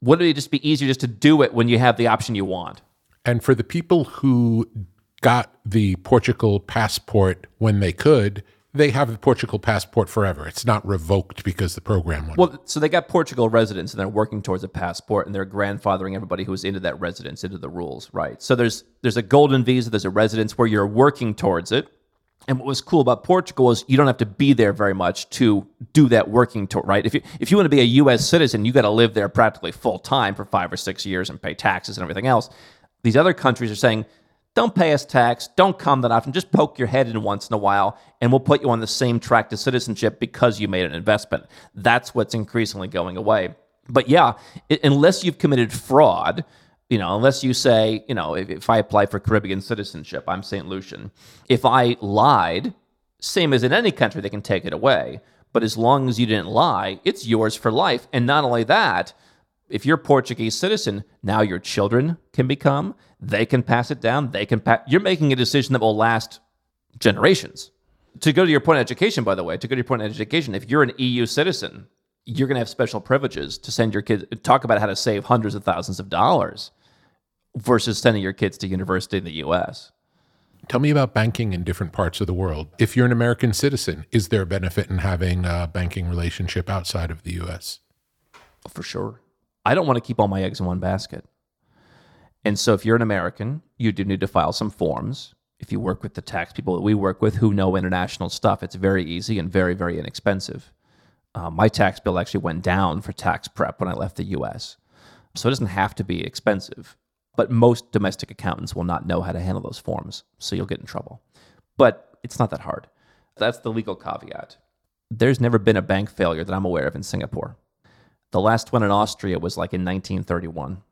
Wouldn't it just be easier just to do it when you have the option you want? And for the people who got the Portugal passport when they could, they have the Portugal passport forever. It's not revoked because the program went. Well, so they got Portugal residence and they're working towards a passport and they're grandfathering everybody who's into that residence into the rules, right? So there's there's a golden visa, there's a residence where you're working towards it. And what was cool about Portugal is you don't have to be there very much to do that working tour, right? If you if you want to be a U.S. citizen, you got to live there practically full time for five or six years and pay taxes and everything else. These other countries are saying, don't pay us tax, don't come that often, just poke your head in once in a while, and we'll put you on the same track to citizenship because you made an investment. That's what's increasingly going away. But yeah, it, unless you've committed fraud, you know, unless you say, you know, if, if I apply for Caribbean citizenship, I'm St. Lucian. If I lied, same as in any country, they can take it away. But as long as you didn't lie, it's yours for life. And not only that, If you're a Portuguese citizen, now your children can become, they can pass it down, they can. You're making a decision that will last generations. To go to your point of education, by the way, to go to your point of education, if you're an EU citizen, you're going to have special privileges to send your kids, talk about how to save hundreds of thousands of dollars versus sending your kids to university in the US. Tell me about banking in different parts of the world. If you're an American citizen, is there a benefit in having a banking relationship outside of the US? For sure. I don't want to keep all my eggs in one basket. And so if you're an American, you do need to file some forms. If you work with the tax people that we work with who know international stuff, it's very easy and very, very inexpensive. Uh, my tax bill actually went down for tax prep when I left the US. So it doesn't have to be expensive. But most domestic accountants will not know how to handle those forms. So you'll get in trouble. But it's not that hard. That's the legal caveat. There's never been a bank failure that I'm aware of in Singapore. The last one in Austria was like in 1931.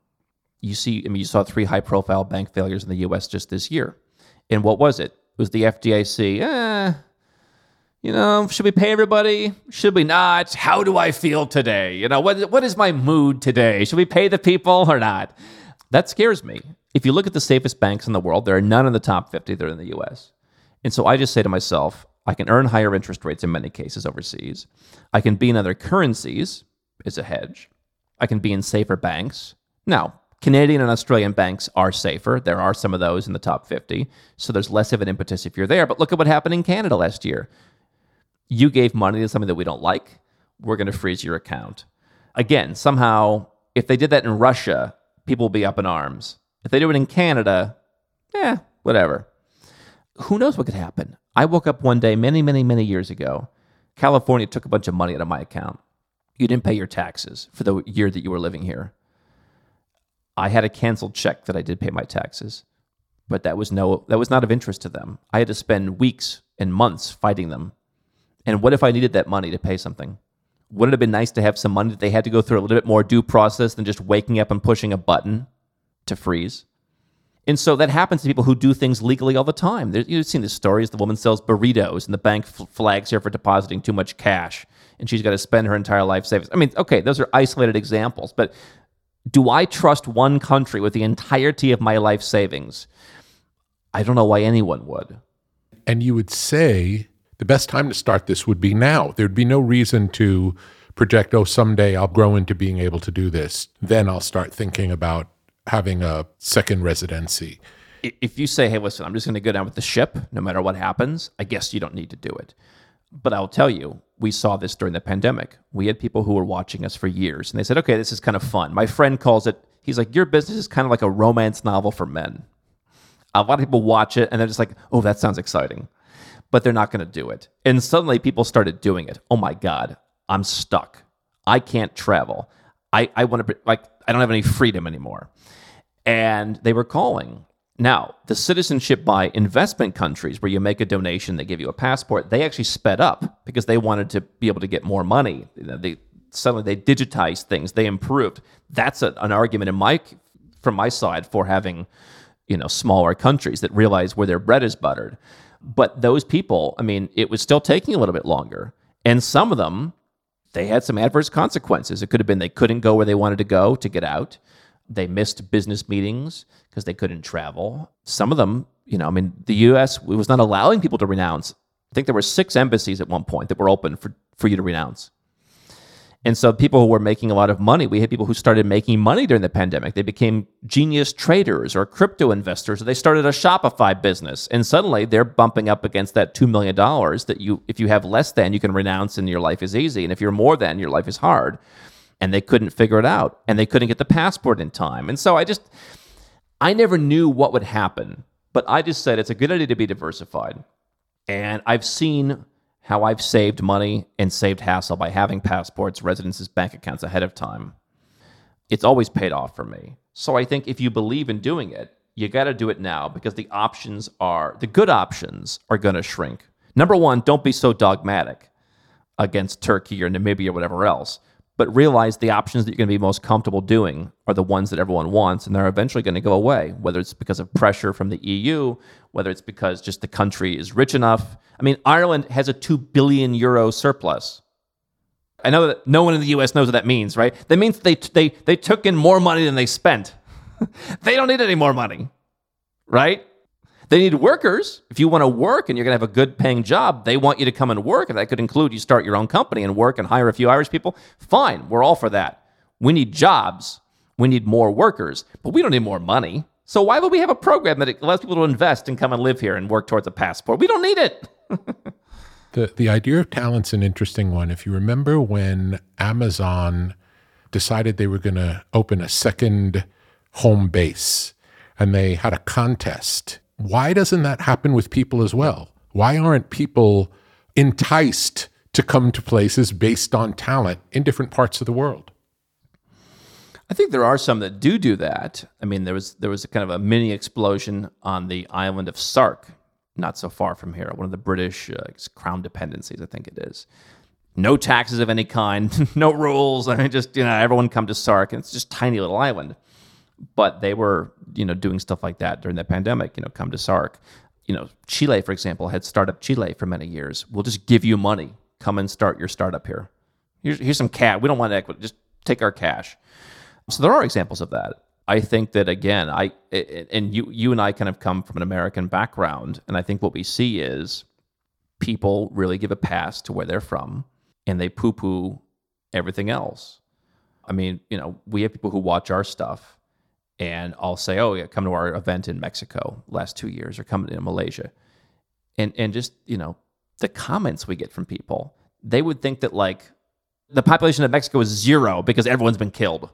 You see, I mean, you saw three high profile bank failures in the US just this year. And what was it? It was the FDIC. Eh, you know, should we pay everybody? Should we not? How do I feel today? You know, what, what is my mood today? Should we pay the people or not? That scares me. If you look at the safest banks in the world, there are none in the top 50 that are in the US. And so I just say to myself, I can earn higher interest rates in many cases overseas. I can be in other currencies is a hedge. I can be in safer banks. Now, Canadian and Australian banks are safer. There are some of those in the top 50. So there's less of an impetus if you're there. But look at what happened in Canada last year. You gave money to something that we don't like. We're going to freeze your account. Again, somehow, if they did that in Russia, people will be up in arms. If they do it in Canada, yeah, whatever. Who knows what could happen? I woke up one day many, many, many years ago. California took a bunch of money out of my account you didn't pay your taxes for the year that you were living here. I had a canceled check that I did pay my taxes, but that was no that was not of interest to them. I had to spend weeks and months fighting them. And what if I needed that money to pay something? Wouldn't it have been nice to have some money that they had to go through a little bit more due process than just waking up and pushing a button to freeze? And so that happens to people who do things legally all the time. you've seen the stories. The woman sells burritos, and the bank flags her for depositing too much cash, and she's got to spend her entire life savings. I mean, okay, those are isolated examples, but do I trust one country with the entirety of my life savings? I don't know why anyone would. And you would say the best time to start this would be now. There'd be no reason to project, oh, someday I'll grow into being able to do this. Then I'll start thinking about having a second residency. If you say, hey, listen, I'm just going to go down with the ship no matter what happens, I guess you don't need to do it. But I'll tell you, we saw this during the pandemic. We had people who were watching us for years and they said, okay, this is kind of fun. My friend calls it, he's like, your business is kind of like a romance novel for men. A lot of people watch it and they're just like, oh, that sounds exciting. But they're not going to do it. And suddenly people started doing it. Oh my God, I'm stuck. I can't travel. I, I want to, like, I don't have any freedom anymore and they were calling. Now, the citizenship by investment countries, where you make a donation, they give you a passport, they actually sped up because they wanted to be able to get more money. You know, they suddenly they digitized things, they improved. That's a, an argument in my from my side for having you know smaller countries that realize where their bread is buttered. But those people, I mean, it was still taking a little bit longer, and some of them they had some adverse consequences. It could have been they couldn't go where they wanted to go to get out. They missed business meetings because they couldn't travel. Some of them, you know, I mean, the U.S. was not allowing people to renounce. I think there were six embassies at one point that were open for, for you to renounce. And so people who were making a lot of money, we had people who started making money during the pandemic. They became genius traders or crypto investors, or they started a Shopify business. And suddenly they're bumping up against that $2 million that you, if you have less than, you can renounce and your life is easy. And if you're more than, your life is hard and they couldn't figure it out and they couldn't get the passport in time. And so I just, I never knew what would happen, but I just said it's a good idea to be diversified. And I've seen how I've saved money and saved hassle by having passports, residences, bank accounts ahead of time. It's always paid off for me. So I think if you believe in doing it, you got to do it now because the options are, the good options are going to shrink. Number one, don't be so dogmatic against Turkey or Namibia or whatever else but realize the options that you're going to be most comfortable doing are the ones that everyone wants and they're eventually going to go away whether it's because of pressure from the EU whether it's because just the country is rich enough i mean Ireland has a 2 billion euro surplus I know that no one in the U.S. knows what that means, right? That means they they they took in more money than they spent. they don't need any more money, right? They need workers. If you want to work and you're going to have a good paying job, they want you to come and work. And that could include you start your own company and work and hire a few Irish people. Fine, we're all for that. We need jobs. We need more workers, but we don't need more money. So why would we have a program that allows people to invest and come and live here and work towards a passport? We don't need it. the the idea of talent's an interesting one. If you remember when Amazon decided they were going to open a second home base and they had a contest why doesn't that happen with people as well? Why aren't people enticed to come to places based on talent in different parts of the world? I think there are some that do do that. I mean, there was there was a kind of a mini explosion on the island of Sark, not so far from here, one of the British uh, crown dependencies, I think it is. No taxes of any kind, no rules. I mean, just you know, everyone come to Sark, and it's just tiny little island. But they were you know doing stuff like that during the pandemic you know come to sark. You know chile for example had startup chile for many years. We'll just give you money. Come and start your startup here. Here's, here's some cash. We don't want equity. Just take our cash so there are examples of that. I think that again i and you you and i kind of come from an american background and i think what we see is people really give a pass to where they're from and they poo poo everything else. I mean you know we have people who watch our stuff and I'll say, "Oh, yeah, come to our event in Mexico last two years, or come to Malaysia," and and just you know the comments we get from people, they would think that like the population of Mexico is zero because everyone's been killed.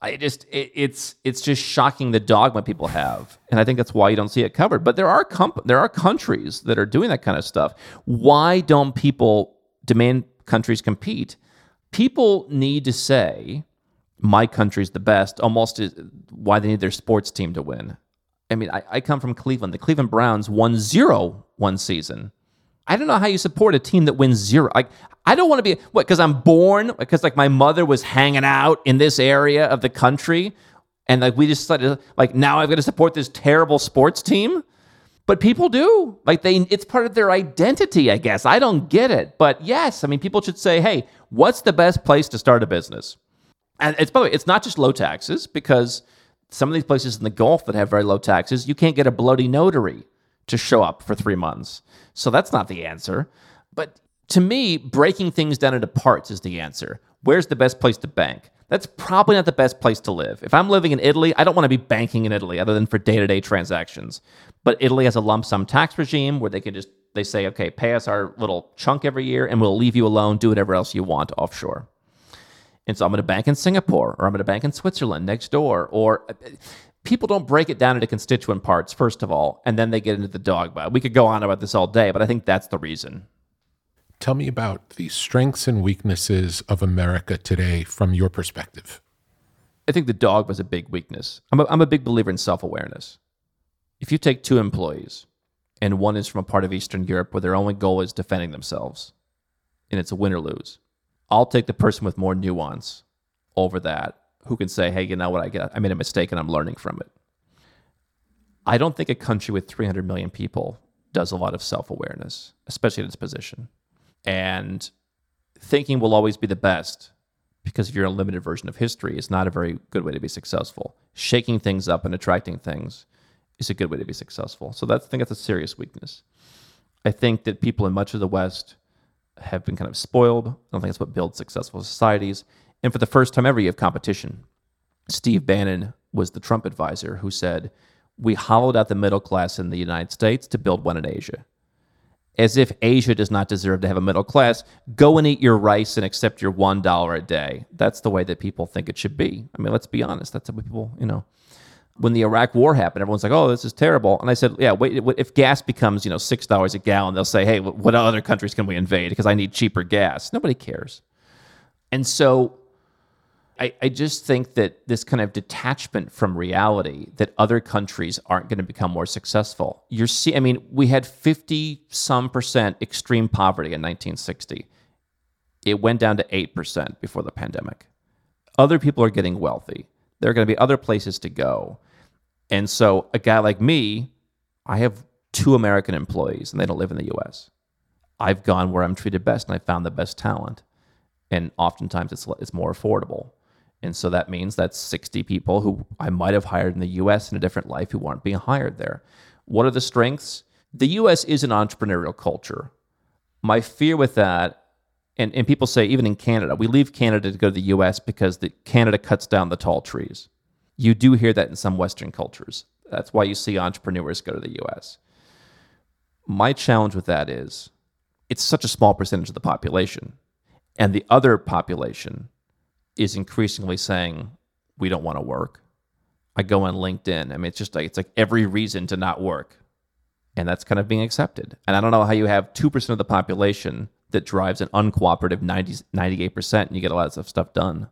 I just it, it's it's just shocking the dogma people have, and I think that's why you don't see it covered. But there are comp- there are countries that are doing that kind of stuff. Why don't people demand countries compete? People need to say my country's the best, almost is why they need their sports team to win. I mean, I, I come from Cleveland. The Cleveland Browns won zero one season. I don't know how you support a team that wins zero. Like, I don't want to be what because I'm born because like my mother was hanging out in this area of the country, and like we just decided like now I've got to support this terrible sports team. But people do like they it's part of their identity, I guess. I don't get it, but yes, I mean people should say, hey, what's the best place to start a business? And it's by the way, it's not just low taxes because some of these places in the Gulf that have very low taxes, you can't get a bloody notary to show up for three months. So that's not the answer. But to me, breaking things down into parts is the answer. Where's the best place to bank? That's probably not the best place to live. If I'm living in Italy, I don't want to be banking in Italy other than for day to day transactions. But Italy has a lump sum tax regime where they can just, they say, okay, pay us our little chunk every year and we'll leave you alone, do whatever else you want offshore. And so I'm going to bank in Singapore or I'm going to bank in Switzerland next door. Or people don't break it down into constituent parts, first of all, and then they get into the dogma. We could go on about this all day, but I think that's the reason. Tell me about the strengths and weaknesses of America today from your perspective. I think the dog was a big weakness. I'm a, I'm a big believer in self awareness. If you take two employees and one is from a part of Eastern Europe where their only goal is defending themselves, and it's a win or lose, I'll take the person with more nuance over that who can say, hey, you know what, I, get, I made a mistake and I'm learning from it. I don't think a country with 300 million people does a lot of self awareness, especially in its position. And thinking will always be the best because if you're a limited version of history, it's not a very good way to be successful. Shaking things up and attracting things is a good way to be successful. So that's, I think that's a serious weakness. I think that people in much of the West have been kind of spoiled. I don't think that's what builds successful societies. And for the first time ever, you have competition. Steve Bannon was the Trump advisor who said, We hollowed out the middle class in the United States to build one in Asia. As if Asia does not deserve to have a middle class, go and eat your rice and accept your $1 a day. That's the way that people think it should be. I mean, let's be honest. That's what people, you know when the Iraq War happened, everyone's like, "Oh, this is terrible." And I said, "Yeah, wait. If gas becomes you know six dollars a gallon, they'll say, "Hey, what other countries can we invade? Because I need cheaper gas." Nobody cares. And so, I, I just think that this kind of detachment from reality that other countries aren't going to become more successful. You're see, I mean, we had fifty some percent extreme poverty in 1960. It went down to eight percent before the pandemic. Other people are getting wealthy. There are going to be other places to go and so a guy like me, I have two American employees and they don't live in the US. I've gone where I'm treated best and I found the best talent. and oftentimes it's it's more affordable. And so that means that's 60 people who I might have hired in the US in a different life who aren't being hired there. What are the strengths? The US is an entrepreneurial culture. My fear with that, and, and people say even in Canada, we leave Canada to go to the US because the, Canada cuts down the tall trees. You do hear that in some Western cultures. That's why you see entrepreneurs go to the US. My challenge with that is it's such a small percentage of the population. And the other population is increasingly saying, we don't want to work. I go on LinkedIn. I mean, it's just like, it's like every reason to not work. And that's kind of being accepted. And I don't know how you have 2% of the population that drives an uncooperative 90, 98% and you get a lot of stuff done.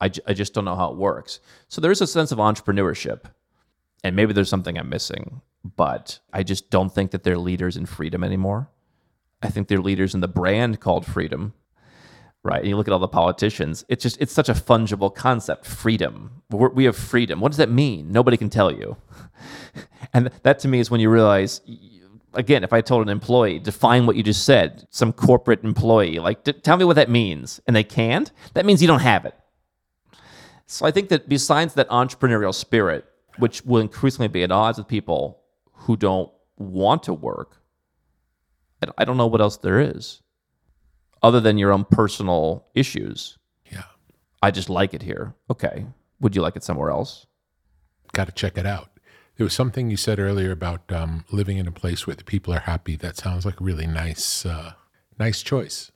I, j- I just don't know how it works. So there's a sense of entrepreneurship. And maybe there's something I'm missing, but I just don't think that they're leaders in freedom anymore. I think they're leaders in the brand called freedom right? And you look at all the politicians, it's just it's such a fungible concept. Freedom. We're, we have freedom. What does that mean? Nobody can tell you. and that to me is when you realize. Again, if I told an employee, define what you just said, some corporate employee, like, tell me what that means, and they can't, that means you don't have it. So I think that besides that entrepreneurial spirit, which will increasingly be at odds with people who don't want to work, I don't know what else there is other than your own personal issues. Yeah. I just like it here. Okay. Would you like it somewhere else? Got to check it out. There was something you said earlier about um, living in a place where the people are happy. That sounds like a really nice, uh, nice choice.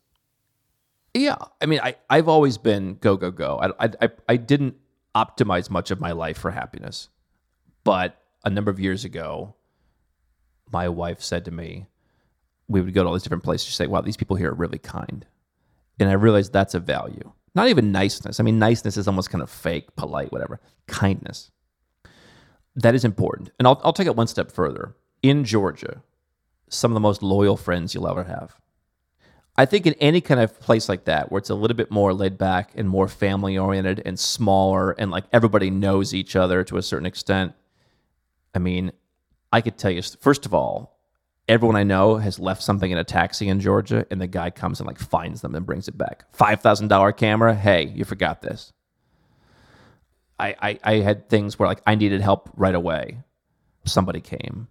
Yeah, I mean, I I've always been go go go. I I I didn't optimize much of my life for happiness, but a number of years ago, my wife said to me, we would go to all these different places. You say, wow, these people here are really kind. And I realized that's a value. Not even niceness. I mean, niceness is almost kind of fake, polite, whatever. Kindness. That is important. And I'll, I'll take it one step further. In Georgia, some of the most loyal friends you'll ever have. I think in any kind of place like that, where it's a little bit more laid back and more family oriented and smaller, and like everybody knows each other to a certain extent, I mean, I could tell you, first of all, everyone I know has left something in a taxi in Georgia, and the guy comes and like finds them and brings it back. Five thousand dollar camera. Hey, you forgot this. I, I I had things where like I needed help right away. Somebody came.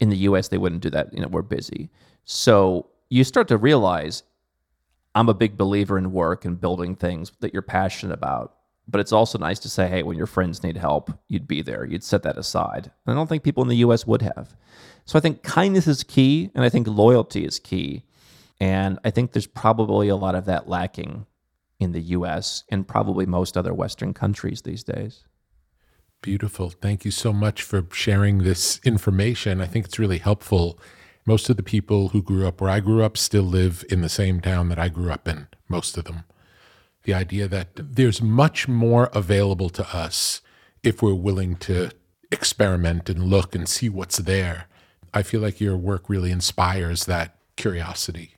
In the U.S., they wouldn't do that. You know, we're busy. So you start to realize I'm a big believer in work and building things that you're passionate about. But it's also nice to say, hey, when your friends need help, you'd be there. You'd set that aside. And I don't think people in the US would have. So I think kindness is key, and I think loyalty is key. And I think there's probably a lot of that lacking in the US and probably most other Western countries these days. Beautiful. Thank you so much for sharing this information. I think it's really helpful. Most of the people who grew up where I grew up still live in the same town that I grew up in, most of them. The idea that there's much more available to us if we're willing to experiment and look and see what's there I feel like your work really inspires that curiosity.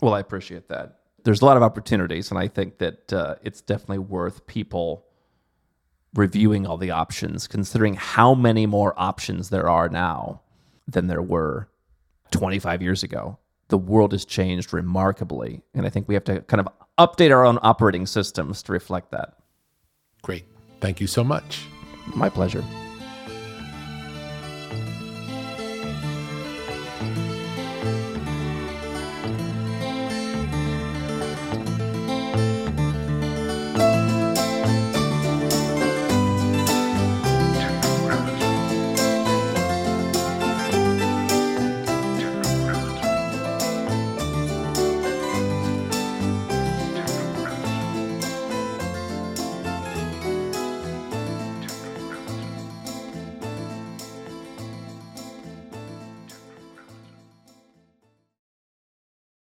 Well, I appreciate that. There's a lot of opportunities, and I think that uh, it's definitely worth people reviewing all the options, considering how many more options there are now than there were 25 years ago. The world has changed remarkably, and I think we have to kind of update our own operating systems to reflect that. Great. Thank you so much. My pleasure.